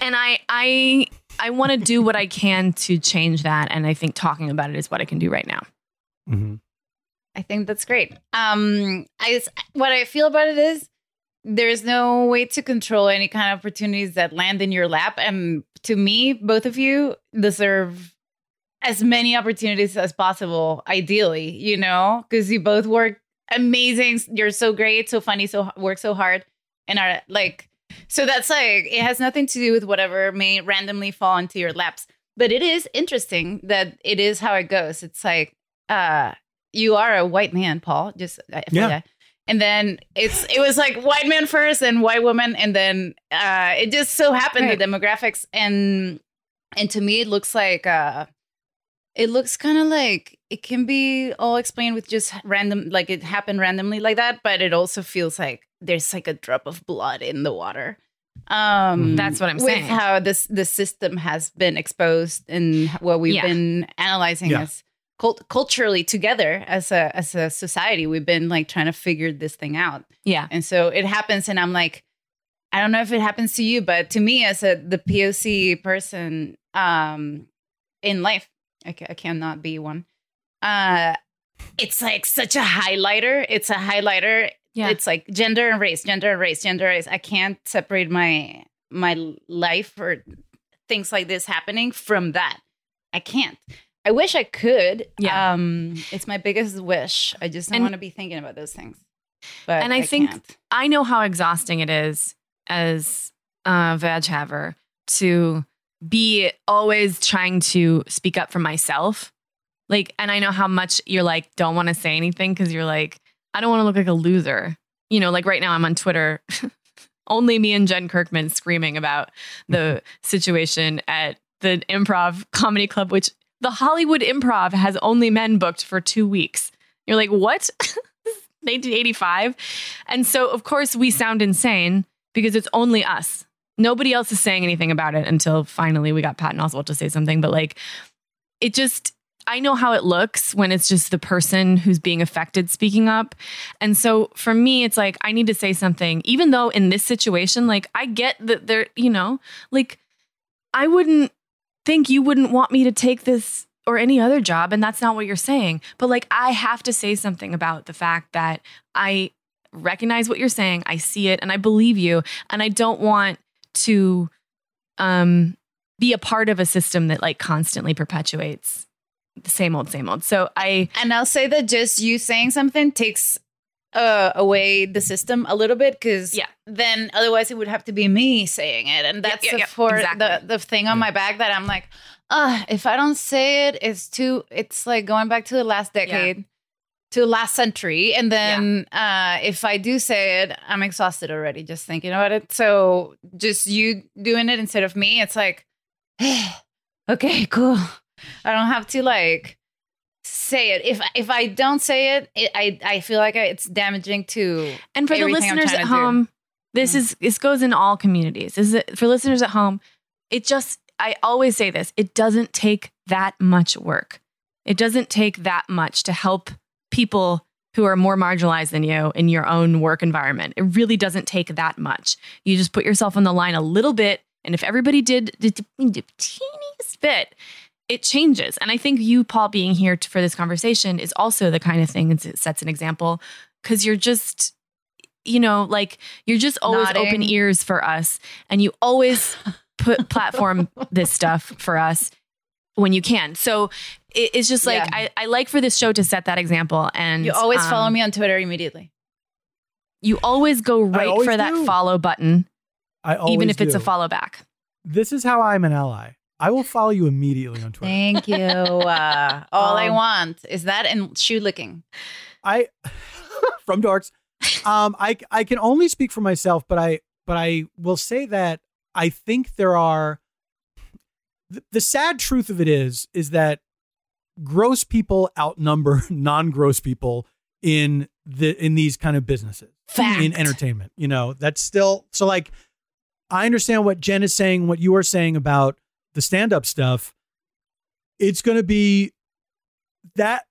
and I I I want to do what I can to change that and I think talking about it is what I can do right now. I think that's great. Um, I s- what I feel about it is there's no way to control any kind of opportunities that land in your lap, and to me, both of you deserve as many opportunities as possible. Ideally, you know, because you both work amazing. You're so great, so funny, so work so hard, and are like. So that's like it has nothing to do with whatever may randomly fall into your laps. But it is interesting that it is how it goes. It's like uh you are a white man, Paul. Just I Yeah. yeah. And then it's it was like white man first and white woman, and then uh it just so happened the demographics and and to me it looks like uh it looks kind of like it can be all explained with just random like it happened randomly like that, but it also feels like there's like a drop of blood in the water. Um That's what I'm with saying. how this the system has been exposed and what we've Yeah. been analyzing Yeah. as cult- culturally together as a as a society we've been like trying to figure this thing out Yeah. and so it happens and i'm like i don't know if it happens to you but to me as a the poc person um in life i, ca- I cannot be one uh it's like such a highlighter it's a highlighter Yeah. it's like gender and race gender and race gender and race i can't separate my my life or things like this happening from that i can't I wish I could. Yeah. Um, it's my biggest wish. I just don't And- want to be thinking about those things. But and I, think can't. I know how exhausting it is as a veg haver to be always trying to speak up for myself. Like, and I know how much you're like, don't want to say anything because you're like, I don't want to look like a loser. You know, like right now I'm on Twitter, only me and Jen Kirkman screaming about the mm-hmm. situation at the improv comedy club, which the Hollywood improv has only men booked for two weeks. You're like, what? 1985. And so, of course, we sound insane because it's only us. Nobody else is saying anything about it until finally we got Patton Oswalt to say something. But like, it just, I know how it looks when it's just the person who's being affected speaking up. And so for me, it's like, I need to say something, even though in this situation, like, I get that there, you know, like, I wouldn't think you wouldn't want me to take this or any other job and that's not what you're saying but like i have to say something about the fact that i recognize what you're saying i see it and i believe you and i don't want to um be a part of a system that like constantly perpetuates the same old same old so i and I'll say that just you saying something takes uh, away the system a little bit because yeah. then otherwise it would have to be me saying it, and that's yeah, the yeah, for exactly. the the thing on my back that I'm like, uh, if I don't say it, it's too. It's like going back to the last decade. To last century, and then uh, if I do say it, I'm exhausted already just thinking about it. So just you doing it instead of me, it's like, okay, cool. I don't have to like say it. If if I don't say it, it I I feel like I, it's damaging to And for the listeners at to do. home, this mm. is this goes in all communities. Is it for listeners at home? It just I always say this. It doesn't take that much work. It doesn't take that much to help people who are more marginalized than you in your own work environment. It really doesn't take that much. You just put yourself on the line a little bit, and if everybody did the teeniest bit, it changes. And I think you, Paul, being here t- for this conversation is also the kind of thing that sets an example because you're just, you know, like you're just always Nodding. open ears for us, and you always put platform this stuff for us when you can. So it, it's just like Yeah. I, I like for this show to set that example. And You always follow um, me on Twitter immediately. You always go right always for that follow button, I always even if it's a follow back. This is how I'm an ally. I will follow you immediately on Twitter. Thank you. Uh, all I Um, want is that and shoe licking. I from dorks. Um, I I can only speak for myself, but I but I will say that I think there are. The, the sad truth of it is is that gross people outnumber non-gross people in the in these kind of businesses. in entertainment. You know, that's still so like I understand what Jen is saying, what you are saying about the stand-up stuff. It's gonna be that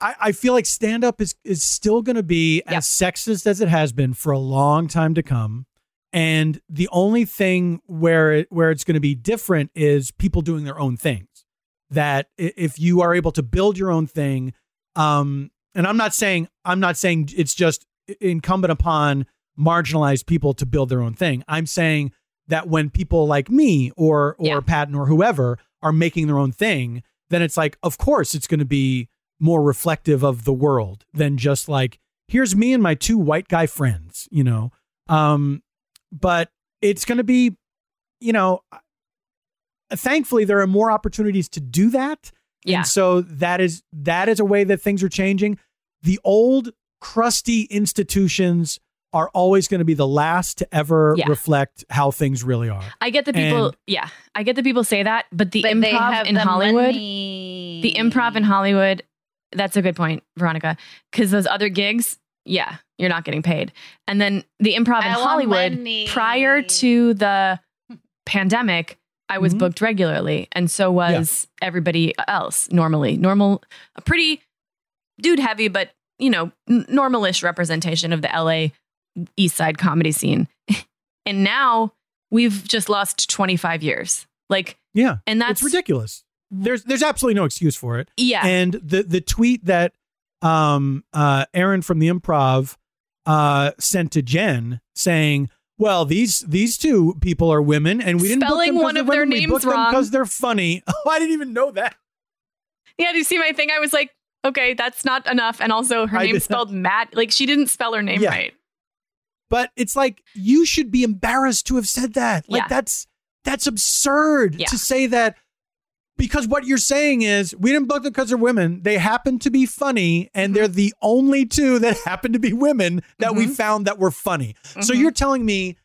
I, I feel like stand-up is is still gonna be as sexist as it has been for a long time to come. And the only thing where it, where it's going to be different is people doing their own things. That if you are able to build your own thing, um, and I'm not saying I'm not saying it's just incumbent upon marginalized people to build their own thing. I'm saying that when people like me or or Patton or whoever are making their own thing, then it's like, of course, it's going to be more reflective of the world than just like here's me and my two white guy friends, you know. Um, but it's going to be, you know, thankfully there are more opportunities to do that. Yeah. And so that is that is a way that things are changing. The old crusty institutions are always going to be the last to ever Yeah. reflect how things really are. I get the people. And- yeah, I get the people say that, but the But they improv have in the Hollywood, money. the improv in Hollywood. That's a good point, Veronica. Because those other gigs, yeah, you're not getting paid. And then the improv in I want Hollywood, money. prior to the pandemic, I was Mhm. booked regularly, and so was everybody else. Normally, normal, a pretty dude heavy, but you know, n- normalish representation of the LA East Side comedy scene. and now we've just lost 25 years. Like, Yeah. and that's it's ridiculous. There's there's absolutely no excuse for it. Yeah. And the the tweet that um uh Aaron from the improv uh sent to Jen saying, well, these these two people are women, and we didn't book Spelling one of their names wrong. because they're funny. Oh, I didn't even know that. Yeah, do you see my thing? I was like, okay, that's not enough. And also, her I name's spelled Matt. Like, she didn't spell her name Yeah. right. But it's like you should be embarrassed to have said that. Like Yeah. that's that's absurd Yeah. to say that because what you're saying is we didn't book them because they're women. They happen to be funny, and mm-hmm. they're the only two that happen to be women that we mm-hmm. found that were funny. So Mhm. you're telling me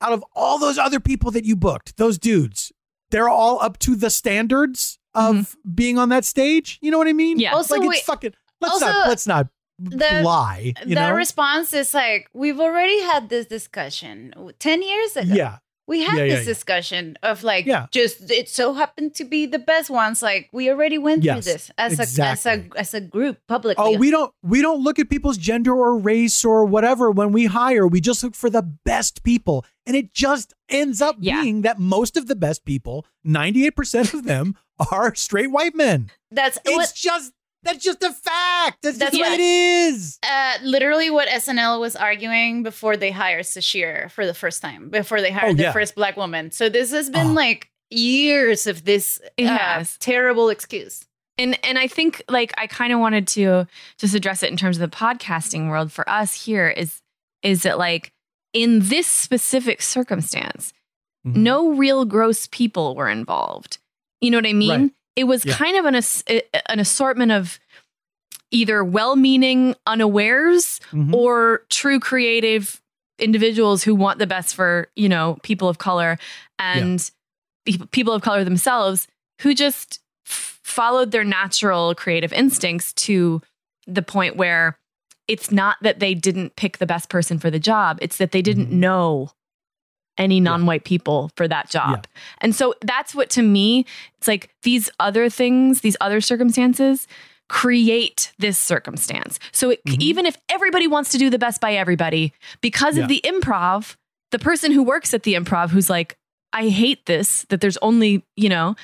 out of all those other people that you booked, those dudes, they're all up to the standards of mm-hmm. being on that stage. You know what I mean? Yeah. Also, like it's wait- fucking. Let's also, not. Let's not the- lie. The know? response is like, we've already had this discussion 10 years ago. Yeah. We had Yeah, this yeah. discussion of like, Yeah. just it so happened to be the best ones. Like we already went Yes, through this as exactly. a as a as a group publicly. Oh, we don't we don't look at people's gender or race or whatever when we hire. We just look for the best people. And it just ends up being that most of the best people, 98% of them are straight white men. That's it's what- just that's just a fact. That's, That's just what what- it is. Uh, literally what SNL was arguing before they hired Sasheer for the first time, before they hired Oh, the first black woman. So this has been like years of this uh, has. terrible excuse. And and I think like I kind of wanted to just address it in terms of the podcasting world for us here is is that like in this specific circumstance, Mm-hmm. no real gross people were involved. You know what I mean? Right. It was Yeah. kind of an ass- eh, eh, an assortment of either well-meaning unawares Mhm. or true creative individuals who want the best for you know people of color and pe- people of color themselves who just f- followed their natural creative instincts to the point where it's not that they didn't pick the best person for the job it's that they didn't mm-hmm. know any non-white people for that job. And so that's what to me it's like these other things these other circumstances create this circumstance. So it, mm-hmm. even if everybody wants to do the best by everybody because Yeah. of the improv the person who works at the improv who's like i hate this that there's only you know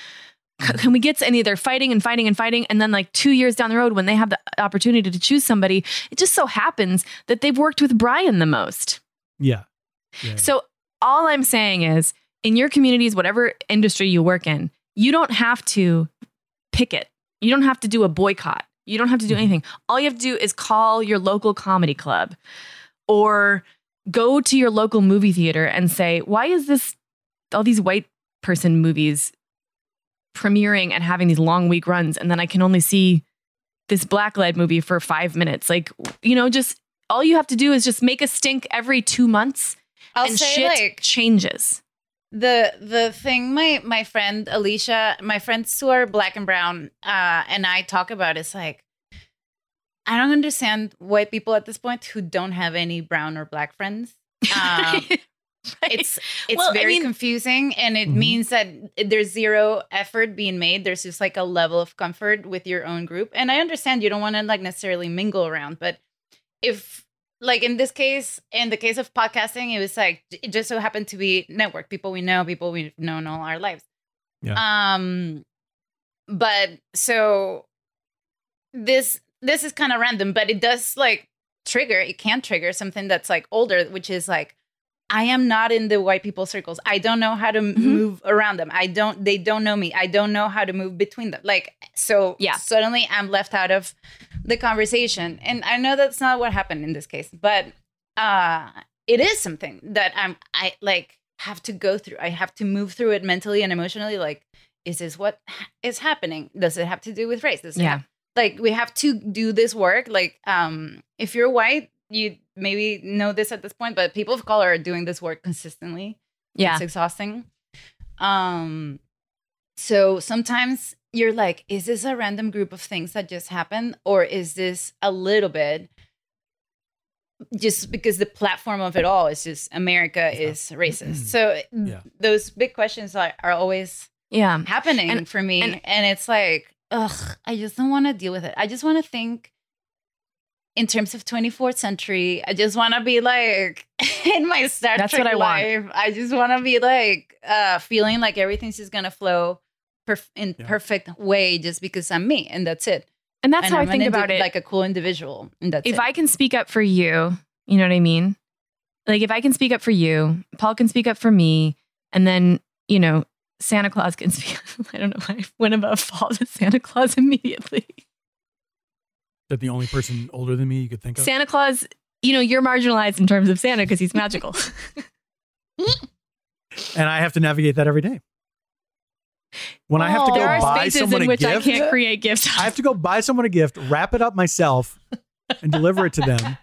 c- mm. can we get to any they're fighting and fighting and fighting and then like two years down the road when they have the opportunity to choose somebody it just so happens that they've worked with brian the most. Yeah. Yeah. so all I'm saying is in your communities, whatever industry you work in, you don't have to picket. You don't have to do a boycott. You don't have to do mm-hmm. anything. All you have to do is call your local comedy club or go to your local movie theater and say, why is this all these white person movies premiering and having these long week runs and then I can only see this black led movie for 5 minutes. Like, you know, just all you have to do is just make a stink every 2 months I'll and say, shit like- changes. the the thing my my friend Alicia, my friends who are black and brown, uh, and I talk about is like I don't understand white people at this point who don't have any brown or black friends. Um, It's it's Well, I very mean- confusing, and it Mhm. means that there's zero effort being made. There's just like a level of comfort with your own group, and I understand you don't want to like necessarily mingle around, but if like in this case, in the case of podcasting, it was like it just so happened to be network people we know, people we've known all our lives. Yeah. Um, but so this this is kind of random, but it does like trigger. It can trigger something that's like older, which is like I am not in the white people circles. I don't know how to m- move around them. I don't. They don't know me. I don't know how to move between them. Like so. Yeah. Suddenly, I'm left out of the conversation, and I know that's not what happened in this case, but uh, it is something that I'm. I like have to go through. I have to move through it mentally and emotionally. Like, is this what ha- is happening? Does it have to do with race? Does Yeah. have- like we have to do this work. Like, um, if you're white, you maybe know this at this point, but people of color are doing this work consistently. Yeah. It's exhausting. Um, so sometimes you're like, is this a random group of things that just happened? Or is this a little bit just because the platform of it all is just America is racist? So yeah. those big questions are, are always yeah happening And- for me. and- And, it's like, ugh, I just don't want to deal with it. I just want to think in terms of 24th century. I just want to be like in my Star That's Trek what I want. I just want to be like uh feeling like everything's just gonna flow perf- in perfect way just because I'm me and that's it. And that's how I I'm think an about it. Like a cool individual. And that's if it. I can speak up for you, you know what I mean? Like if I can speak up for you, Paul can speak up for me, and then, you know, Santa Claus can speak. I don't know why I went about fall to Santa Claus immediately. That the only person older than me you could think of. Santa Claus, you know, you're marginalized in terms of Santa because he's magical. and I have to navigate that every day. When I have to Oh. go There are buy spaces someone in a which I gift, can't create gifts. I have to go buy someone a gift, wrap it up myself, and deliver it to them.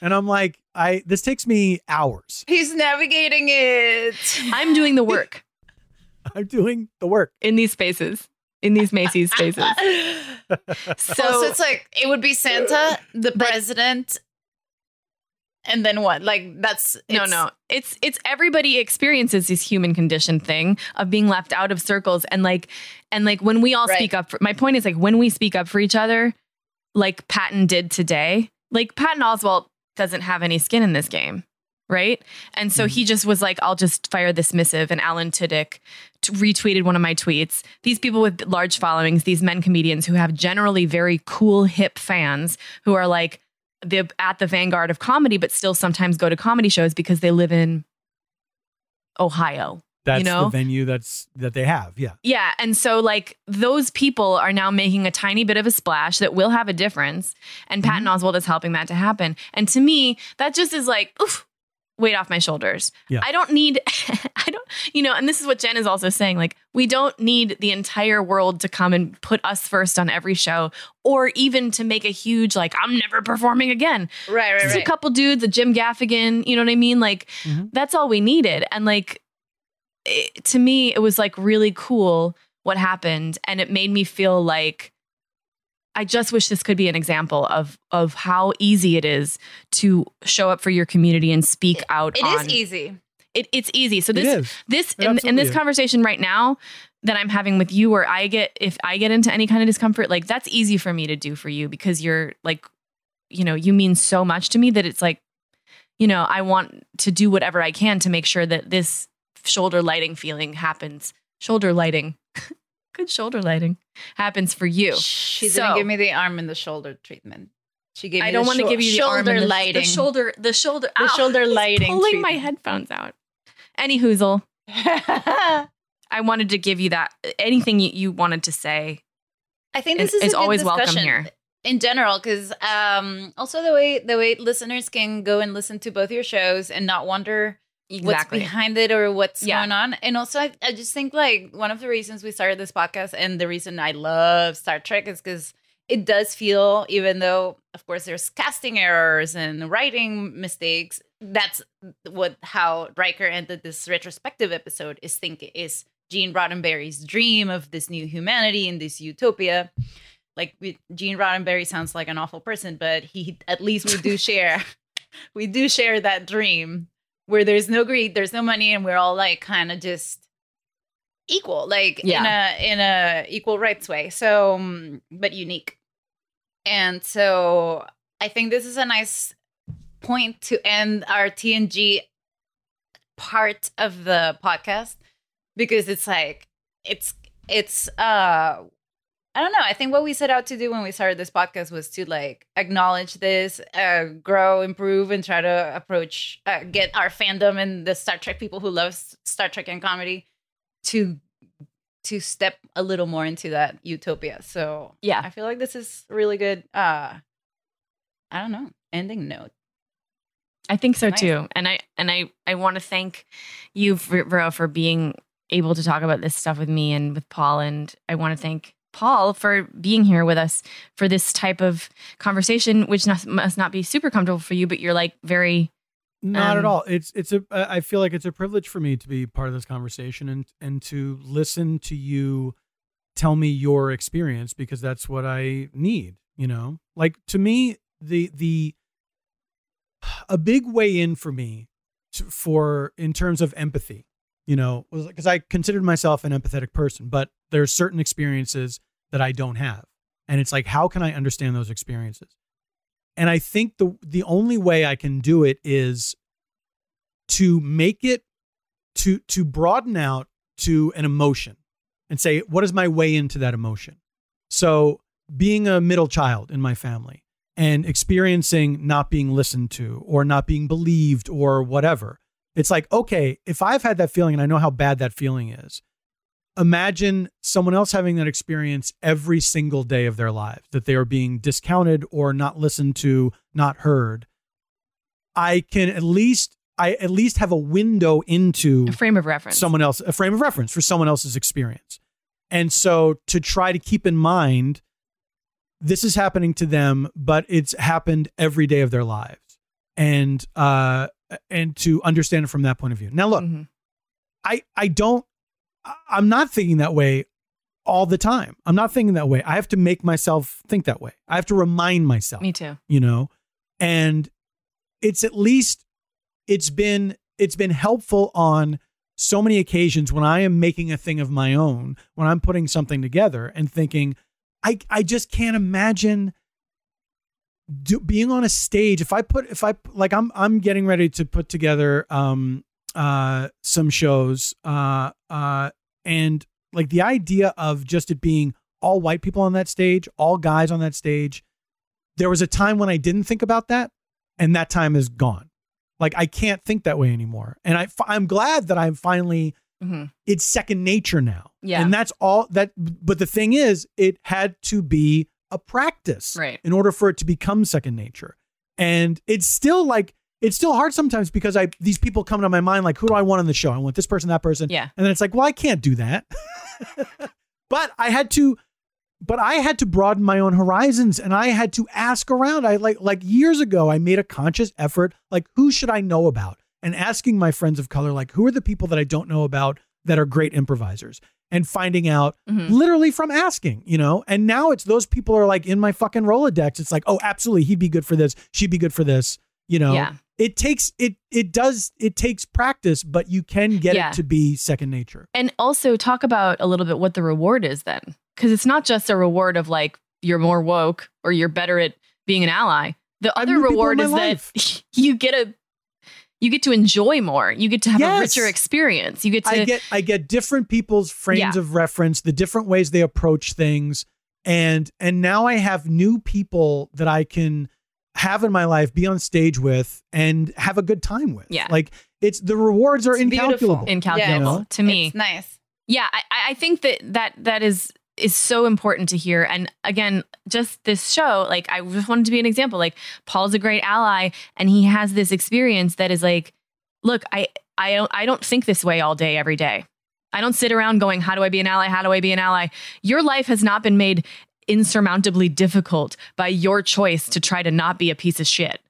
And I'm like, I this takes me hours. He's navigating it. I'm doing the work. I'm doing the work in these spaces, in these Macy's spaces. so, so it's like it would be Santa, the president, and then what? Like that's no, no. It's it's everybody experiences this human condition thing of being left out of circles and like and like when we all Right. speak up for my point is like when we speak up for each other, like Patton did today, like Patton Oswalt doesn't have any skin in this game. Right. And so he mm. just was like, I'll just fire this missive. And Alan Tudyk t- retweeted one of my tweets. These people with large followings, these men comedians who have generally very cool, hip fans who are like the at the vanguard of comedy, but still sometimes go to comedy shows because they live in Ohio. That's you know? the venue that's that they have. Yeah. Yeah. And so, like, those people are now making a tiny bit of a splash that will have a difference. And Patton Mm-hmm. Oswalt is helping that to happen. And to me, that just is like, oof, weight off my shoulders. Yeah. I don't need, I don't, you know, and this is what Jen is also saying. Like, we don't need the entire world to come and put us first on every show or even to make a huge, like, I'm never performing again. Right, right, Just right. a couple dudes, a Jim Gaffigan, you know what I mean? Like, Mm-hmm. that's all we needed. And like, it, to me, it was like really cool what happened, and it made me feel like I just wish this could be an example of of how easy it is to show up for your community and speak out. It is on- easy. It, it's easy. So this this in, in this conversation right now that I'm having with you, where I get if I get into any kind of discomfort, like that's easy for me to do for you because you're like, you know, you mean so much to me that it's like, you know, I want to do whatever I can to make sure that this shoulder lighting feeling happens. Shoulder lighting, good shoulder lighting happens for you. She So- didn't give me the arm and the shoulder treatment. She gave me I don't the want to give you the shoulder arm and the, lighting. the shoulder, the shoulder, The Ow, shoulder lighting Pulling my headphones out. Any hoozle. I wanted to give you that. Anything you, you wanted to say. I think this is, is always welcome here. in general because um, also the way the way listeners can go and listen to both your shows and not wonder what's behind it or what's Yeah. going on. And also, I, I just think like one of the reasons we started this podcast and the reason I love Star Trek is because it does feel, even though of course there's casting errors and writing mistakes, that's what how Riker ended this retrospective episode is thinking is Gene Roddenberry's dream of this new humanity and this utopia. like we, Gene Roddenberry sounds like an awful person, but he at least we do share we do share that dream where there's no greed, there's no money, and we're all like kind of just equal, like in a in a equal rights way. So, um, but unique. And so I think this is a nice point to end our TNG part of the podcast because it's like it's it's uh I don't know. I think what we set out to do when we started this podcast was to like acknowledge this, uh, grow, improve, and try to approach, uh, get our fandom and the Star Trek people who love Star Trek and comedy to to step a little more into that utopia. So Yeah. I feel like this is really good. uh I don't know ending note. I think so Nice. too. And I and I I want to thank you, Ver- Vero, for being able to talk about this stuff with me and with Paul. And I want to thank Paul for being here with us for this type of conversation, which not, must not be super comfortable for you, but you're like very Not at Um, all. It's it's a. I feel like it's a privilege for me to be part of this conversation and and to listen to you tell me your experience because that's what I need. You know, like to me, the the a big way in for me to, for in terms of empathy. You know, because I considered myself an empathetic person, but there are certain experiences that I don't have, and it's like, how can I understand those experiences? And I think the the only way I can do it is to make it to to broaden out to an emotion and say what is my way into that emotion. So being a middle child in my family and experiencing not being listened to or not being believed or whatever. It's like, okay, if I've had that feeling and I know how bad that feeling is, imagine someone else having that experience every single day of their lives that they are being discounted or not listened to, not heard. I can at least I at least have a window into a frame of reference. someone else a frame of reference for someone else's experience. And so to try to keep in mind this is happening to them, but it's happened every day of their lives. And uh and to understand it from that point of view. Now look, mm-hmm. I I don't I'm not thinking that way all the time. I'm not thinking that way. I have to make myself think that way. I have to remind myself. Me too. You know, and it's at least it's been it's been helpful on so many occasions when I am making a thing of my own, when I'm putting something together and thinking, I I just can't imagine do, being on a stage. If I put if I like I'm I'm getting ready to put together um uh some shows uh uh and like the idea of just it being all white people on that stage, all guys on that stage. There was a time when I didn't think about that and that time is gone. Like I can't think that way anymore. And I I'm glad that I'm finally it's second nature now. Yeah. And that's all that but the thing is it had to be a practice Right. in order for it to become second nature. And it's still like it's still hard sometimes because I these people come to my mind like who do I want on the show? I want this person, that person. Yeah. And then it's like, well, I can't do that. but I had to but I had to broaden my own horizons and I had to ask around. I like like years ago I made a conscious effort like who should I know about? And asking my friends of color like who are the people that I don't know about that are great improvisers? And finding out Mm-hmm. literally from asking, you know? And now it's those people are like in my fucking Rolodex. It's like, "Oh, absolutely, he'd be good for this. She'd be good for this." You know? Yeah. It takes it it does it takes practice, but you can get Yeah. it to be second nature. And also talk about a little bit what the reward is then. Because it's not just a reward of like you're more woke or you're better at being an ally. The other reward is my that you get a you get to enjoy more. You get to have a richer experience. You get to I get I get different people's frames Yeah. of reference, the different ways they approach things, and and now I have new people that I can have in my life, be on stage with, and have a good time with. Yeah. like it's the rewards are It's beautiful. incalculable. incalculable you know? to me. It's nice. Yeah, I, I- I think that that that is is so important to hear. And again, just this show, like I just wanted to be an example. Like Paul's a great ally, and he has this experience that is like, look, I I don't I don't think this way all day every day. I don't sit around going, how do I be an ally? How do I be an ally? Your life has not been made insurmountably difficult by your choice to try to not be a piece of shit.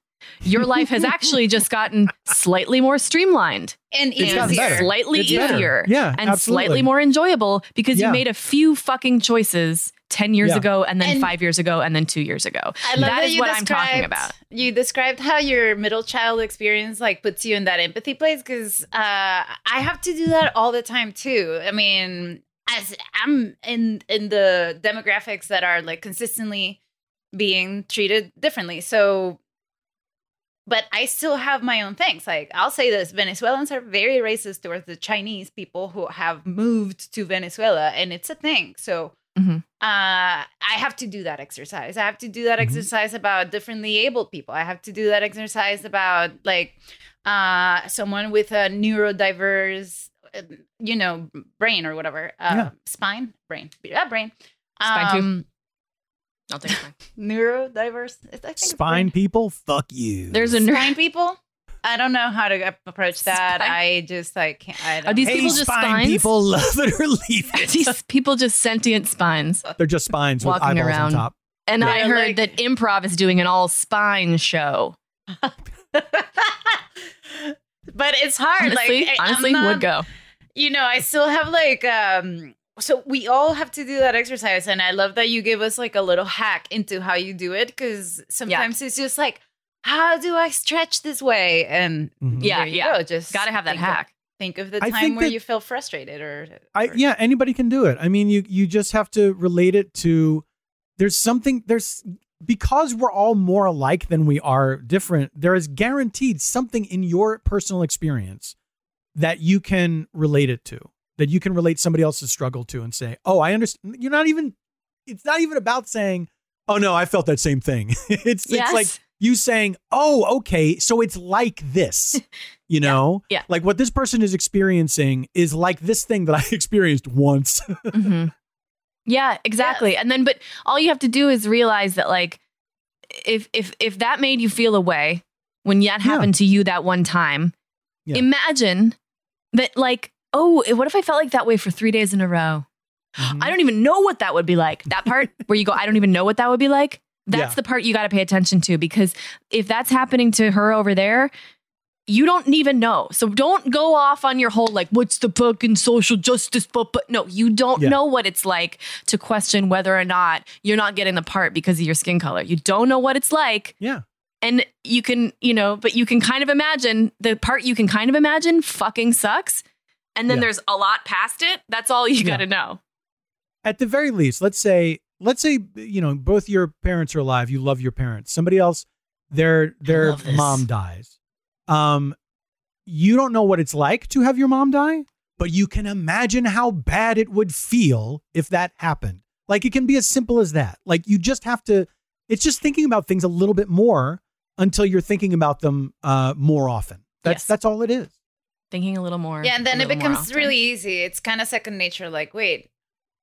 Your life has actually just gotten slightly more streamlined And It's easier. slightly It's better. easier Yeah, and absolutely. slightly more enjoyable because Yeah. you made a few fucking choices 10 years Yeah. ago and then And- 5 years ago and then 2 years ago. I love that that is you what I'm talking described- about. You described how your middle child experience like puts you in that empathy place because uh, I have to do that all the time too. I mean, as I'm in in the demographics that are like consistently being treated differently, so. But I still have my own things. Like I'll say this: Venezuelans are very racist towards the Chinese people who have moved to Venezuela, and it's a thing. So Mhm. uh, I have to do that exercise. I have to do that exercise about differently abled people. I have to do that exercise about like uh, someone with a neurodiverse, uh, you know, brain or whatever, uh, Yeah. spine, brain, yeah, brain. Spine too. Um, I'll take spine. neurodiverse. I think it's Spine people, fuck you. There's a nerd. spine people. I don't know how to approach that. I just like can't. I don't Are these Hey, people just spine spines? people, love it or leave it. These people just sentient spines They're just spines with walking eyeballs around. on top. And I They're heard like- that improv is doing an all spine show. but it's hard. Honestly, like I- I'm honestly, not- would go. You know, I still have like um so we all have to do that exercise and I love that you give us like a little hack into how you do it cuz sometimes it's just like how do I stretch this way and mm-hmm. Yeah, there you yeah. go, just Gotta have that think of- hack. think of the time where that- you feel frustrated or I yeah, anybody can do it. I mean, you you just have to relate it to there's something there's because we're all more alike than we are different. There is guaranteed something in your personal experience that you can relate it to. That you can relate somebody else's struggle to and say, "Oh, I understand." You're not even it's not even about saying, "Oh no, I felt that same thing." it's Yes. it's like you saying, "Oh, okay, so it's like this." You know? yeah. Like what this person is experiencing is like this thing that I experienced once. hmm Yeah, exactly. And then, but all you have to do is realize that, like, if if if that made you feel a way when that happened to you that one time, Yeah. imagine that, like, oh, what if I felt like that way for three days in a row? Mm-hmm. I don't even know what that would be like. That part where you go, I don't even know what that would be like. That's Yeah. the part you got to pay attention to because if that's happening to her over there, you don't even know. So don't go off on your whole like, what's the fucking social justice? But but no, you don't Yeah. know what it's like to question whether or not you're not getting the part because of your skin color. You don't know what it's like. Yeah. And you can, you know, but you can kind of imagine the part you can kind of imagine fucking sucks. And then Yeah. there's a lot past it. That's all you got to know. At the very least, let's say let's say you know both your parents are alive, you love your parents. Somebody else their their mom dies. Um you don't know what it's like to have your mom die, but you can imagine how bad it would feel if that happened. Like it can be as simple as that. Like you just have to it's just thinking about things a little bit more until you're thinking about them uh more often. That's Yes. that's all it is. Thinking a little more. Yeah, and then it becomes really easy. It's kind of second nature. Like, wait,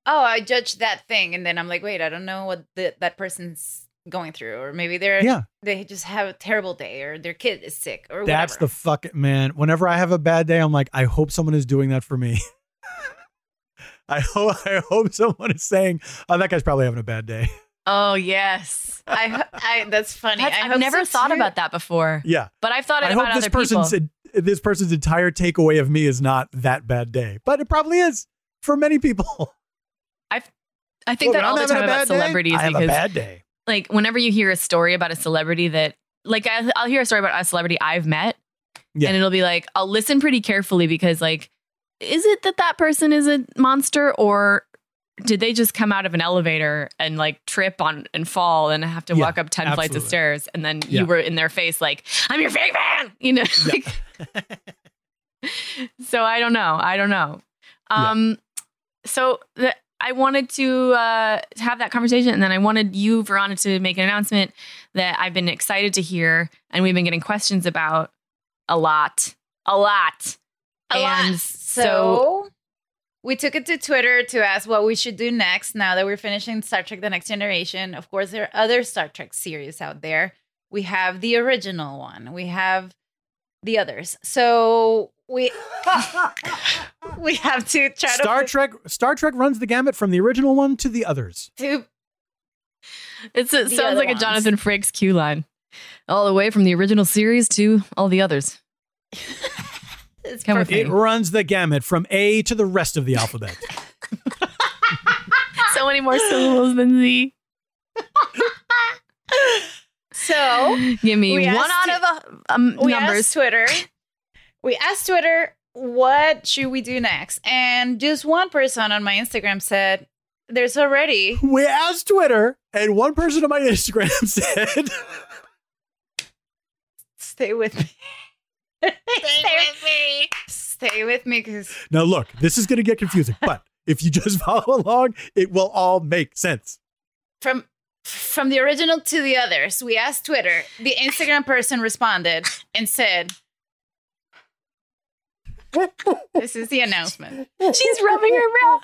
oh, I judged that thing, and then I'm like, wait, I don't know what the, that person's going through, or maybe they're Yeah. they just have a terrible day, or their kid is sick, or That's whatever. the fucking man. Whenever I have a bad day, I'm like, I hope someone is doing that for me. I hope I hope someone is saying, "Oh, that guy's probably having a bad day." Oh, yes. I, I that's funny. That's- I I've never so thought too. about that before. Yeah. But I've thought it I about hope this other person's people. This person's entire takeaway of me is not that bad day, but it probably is for many people. I I think Well, that when all I'm the time a about bad day, celebrities I have because a bad day. like whenever you hear a story about a celebrity that like I, I'll hear a story about a celebrity I've met Yeah. and it'll be like I'll listen pretty carefully because like is it that that person is a monster or did they just come out of an elevator and like trip on and fall and have to Yeah, walk up 10 flights of stairs? And then Yeah. you were in their face like I'm your fake fan! You know like, so I don't know. I don't know. Um so the, I wanted to uh, have that conversation, and then I wanted you, Verona, to make an announcement that I've been excited to hear, and we've been getting questions about a lot, a lot, A lot. and So we took it to Twitter to ask what we should do next now that we're finishing Star Trek The Next Generation. Of course, there are other Star Trek series out there. We have the original one, we have the others. So we we have to try Star to Trek Star Trek runs the gamut from the original one to the others. to it's, it The sounds other like a. Jonathan Frakes cue line, all the way from the original series to all the others. it's Come with perfect. It runs the gamut from A to the rest of the alphabet. So so many more syllables than Z. So Give me one asked out of the um, we numbers. asked Twitter. We asked Twitter, what should we do next? And just one person on my Instagram said, "There's already." We asked Twitter, and one person on my Instagram said, Stay with me. Stay with me. Stay with me, because Now, look, this is going to get confusing, but if you just follow along, it will all make sense. from from the original to the others, we asked Twitter. The Instagram person responded and said, "This is the announcement." She's rubbing her mouth.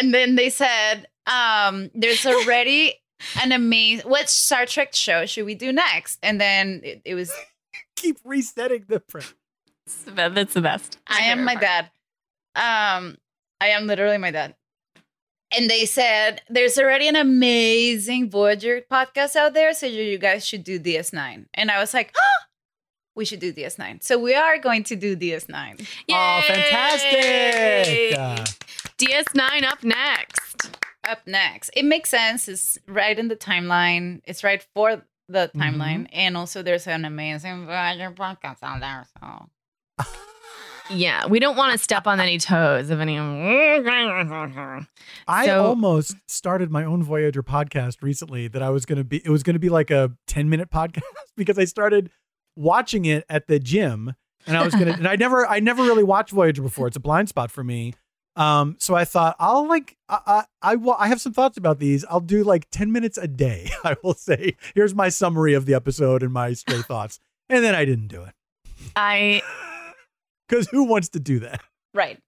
And then they said, um, "There's already an amazing. What Star Trek show should we do next?" And then it, it was, Keep resetting the print. That's the best. "I am my dad." Um, I am literally my dad. And they said, "There's already an amazing Voyager podcast out there, so you you guys should do DS9." And I was like, "We should do DS9." So we are going to do DS9. Oh, fantastic. Uh, DS9 up next. up next. It makes sense. It's right in the timeline. It's right for the mm-hmm. timeline. And also there's an amazing Voyager podcast out there. So Yeah, we don't want to step on any toes of any. I So- almost started my own Voyager podcast recently that I was going to be, it was going to be like a 10 minute podcast because I started watching it at the gym and I was going to, and I never, I never really watched Voyager before. It's a blind spot for me. Um, so I thought I'll like, I, I, I, wa- I have some thoughts about these. I'll do like 10 minutes a day. I will say, here's my summary of the episode and my stray thoughts. And then I didn't do it I because who wants to do that? right.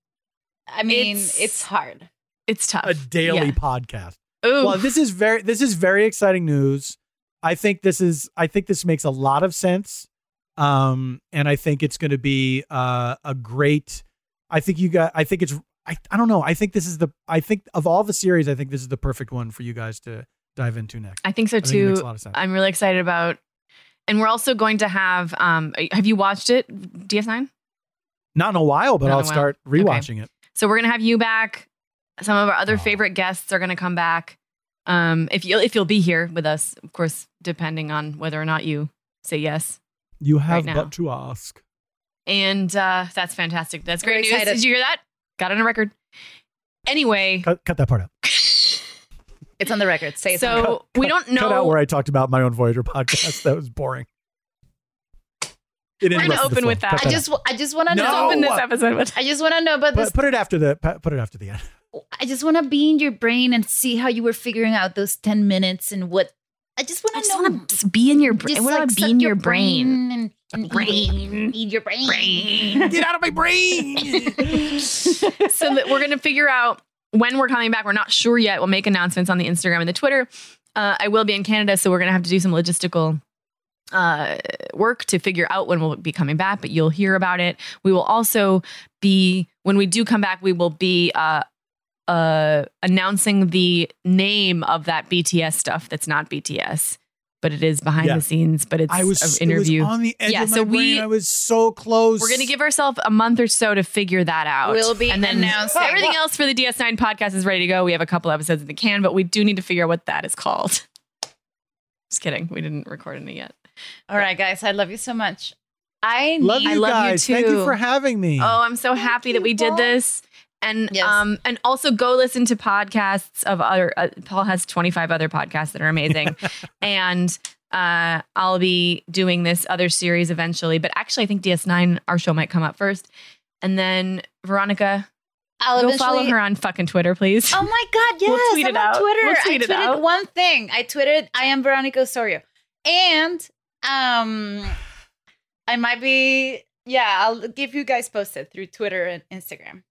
I mean, It's- it's, hard. it's tough. a daily Yeah. podcast. Ooh. Well, this is very this is very exciting news. I think this is I think this makes a lot of sense. Um and I think it's going to be uh a great I think you got I think it's I, I don't know. I think this is the I think of all the series I think this is the perfect one for you guys to dive into next. I think so I think it too. makes a lot of sense. I'm really excited about, and we're also going to have. Um, have you watched it, DS9? Not in a while, but Not I'll while. start rewatching it. So we're gonna have you back. Some of our other favorite guests are gonna come back. Um, if you if you'll be here with us, of course, depending on whether or not you say yes. You have now. but to ask. And uh, that's fantastic. That's We're great news. excited. Did you hear that? Got it on a record. Anyway, Cut, cut that part out. It's on the record. Say it's on the so we don't know. Cut out where I talked about my own Voyager podcast. that was boring. It We're gonna open with that. Cut I just wa- I just want to No! know. open this episode with I just want to know about this. put, put it after the put put it after the end. I just want to be in your brain and see how you were figuring out those 10 minutes and what I just want I to just know. want to be in your brain. I Just, want like, to be suck in your brain. and, and Brain. it. eat your brain. Get out of my brain. so that we're gonna figure out when we're coming back. We're not sure yet. We'll make announcements on the Instagram and the Twitter. Uh, I will be in Canada, so we're gonna have to do some logistical uh, work to figure out when we'll be coming back. But you'll hear about it. We will also be when we do come back. We will be uh, uh, announcing the name of that BTS stuff. That's not BTS. But it is behind Yeah. the scenes. But it's I was an interview It was on the edge yeah, of my so brain. we I was so close. we're going to give ourselves a month or so to figure that out. We'll be and then announcing- everything else for the DS9 podcast is ready to go. We have a couple episodes in the can, but we do need to figure out what that is called. Just kidding. We didn't record any yet. All right, guys. I love you so much. I need, Love you I love you guys. Thank you for having me. Oh, I'm so happy that we did this. And Yes. um and also go listen to podcasts of other uh, Paul has 25 other podcasts that are amazing. and uh I'll be doing this other series eventually, but actually I think DS9 our show might come up first. And then Veronica I'll go follow her on fucking Twitter, please. Oh my God, yes. We'll tweet I'm it on out. Twitter. We'll tweet I it tweeted out. one thing. I tweeted, I am Veronica Osorio. And um I might be, yeah, I'll give you guys posted through Twitter and Instagram.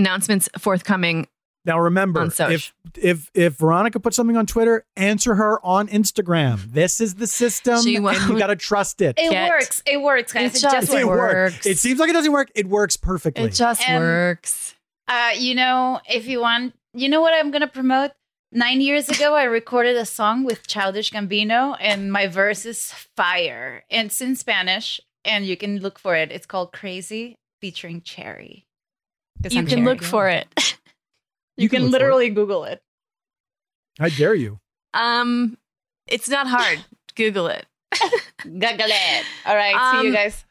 Announcements forthcoming. Now remember, if if if Veronica puts something on Twitter, answer her on Instagram. This is the system, She and won't you got to trust it. It Get- works. It works, guys. It It, just just it works. works. It seems like it doesn't work. It works perfectly. It just Um, works. Uh, you know, if you want, you know what I'm gonna promote? Nine years ago, I recorded a song with Childish Gambino, and my verse is fire. And it's in Spanish, and you can look for it. It's called Crazy featuring Cherry. 'Cause You can look for it. You, can can, look for it. literally Google it. I dare you. Um, it's not hard. Google it. Google it. All right. see you Um, guys.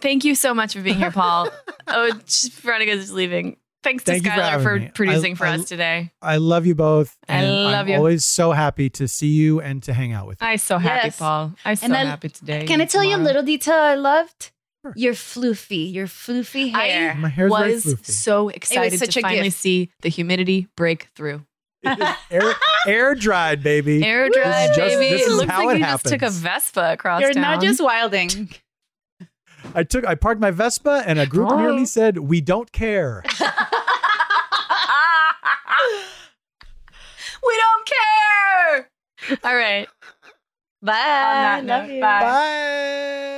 Thank you so much for being here, Paul. oh, just- Veronica's just leaving. Thanks to Thank you for Skylar having for, producing I- for I- us today. I love you both. I love I'm you. always so happy to see you and to hang out with you. I'm so happy, Yes. Paul. I'm so And I- happy today. Can I tell you a little detail I loved? Your floofy, your floofy hair. My hair's very was floofy. so excited such to a finally gift. see the humidity break through. air, air dried, baby. Air This is dried, just- baby. This it is looks how like it you happens. just took a Vespa across You're town. not just wilding. I took, I parked my Vespa, and a group near me said, "We don't care." we don't care. All right. Bye. that Love note, you. Bye.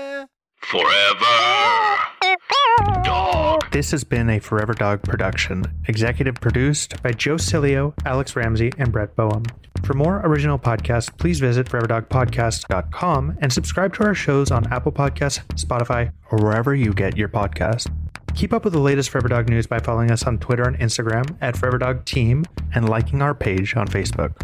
This has been a Forever Dog production, executive produced by Joe Cilio, Alex Ramsey, and Brett Boehm. For more original podcasts, please visit foreverdogpodcast.com and subscribe to our shows on Apple Podcasts, Spotify, or wherever you get your podcasts. Keep up with the latest Forever Dog news by following us on Twitter and Instagram at Forever Dog Team and liking our page on Facebook.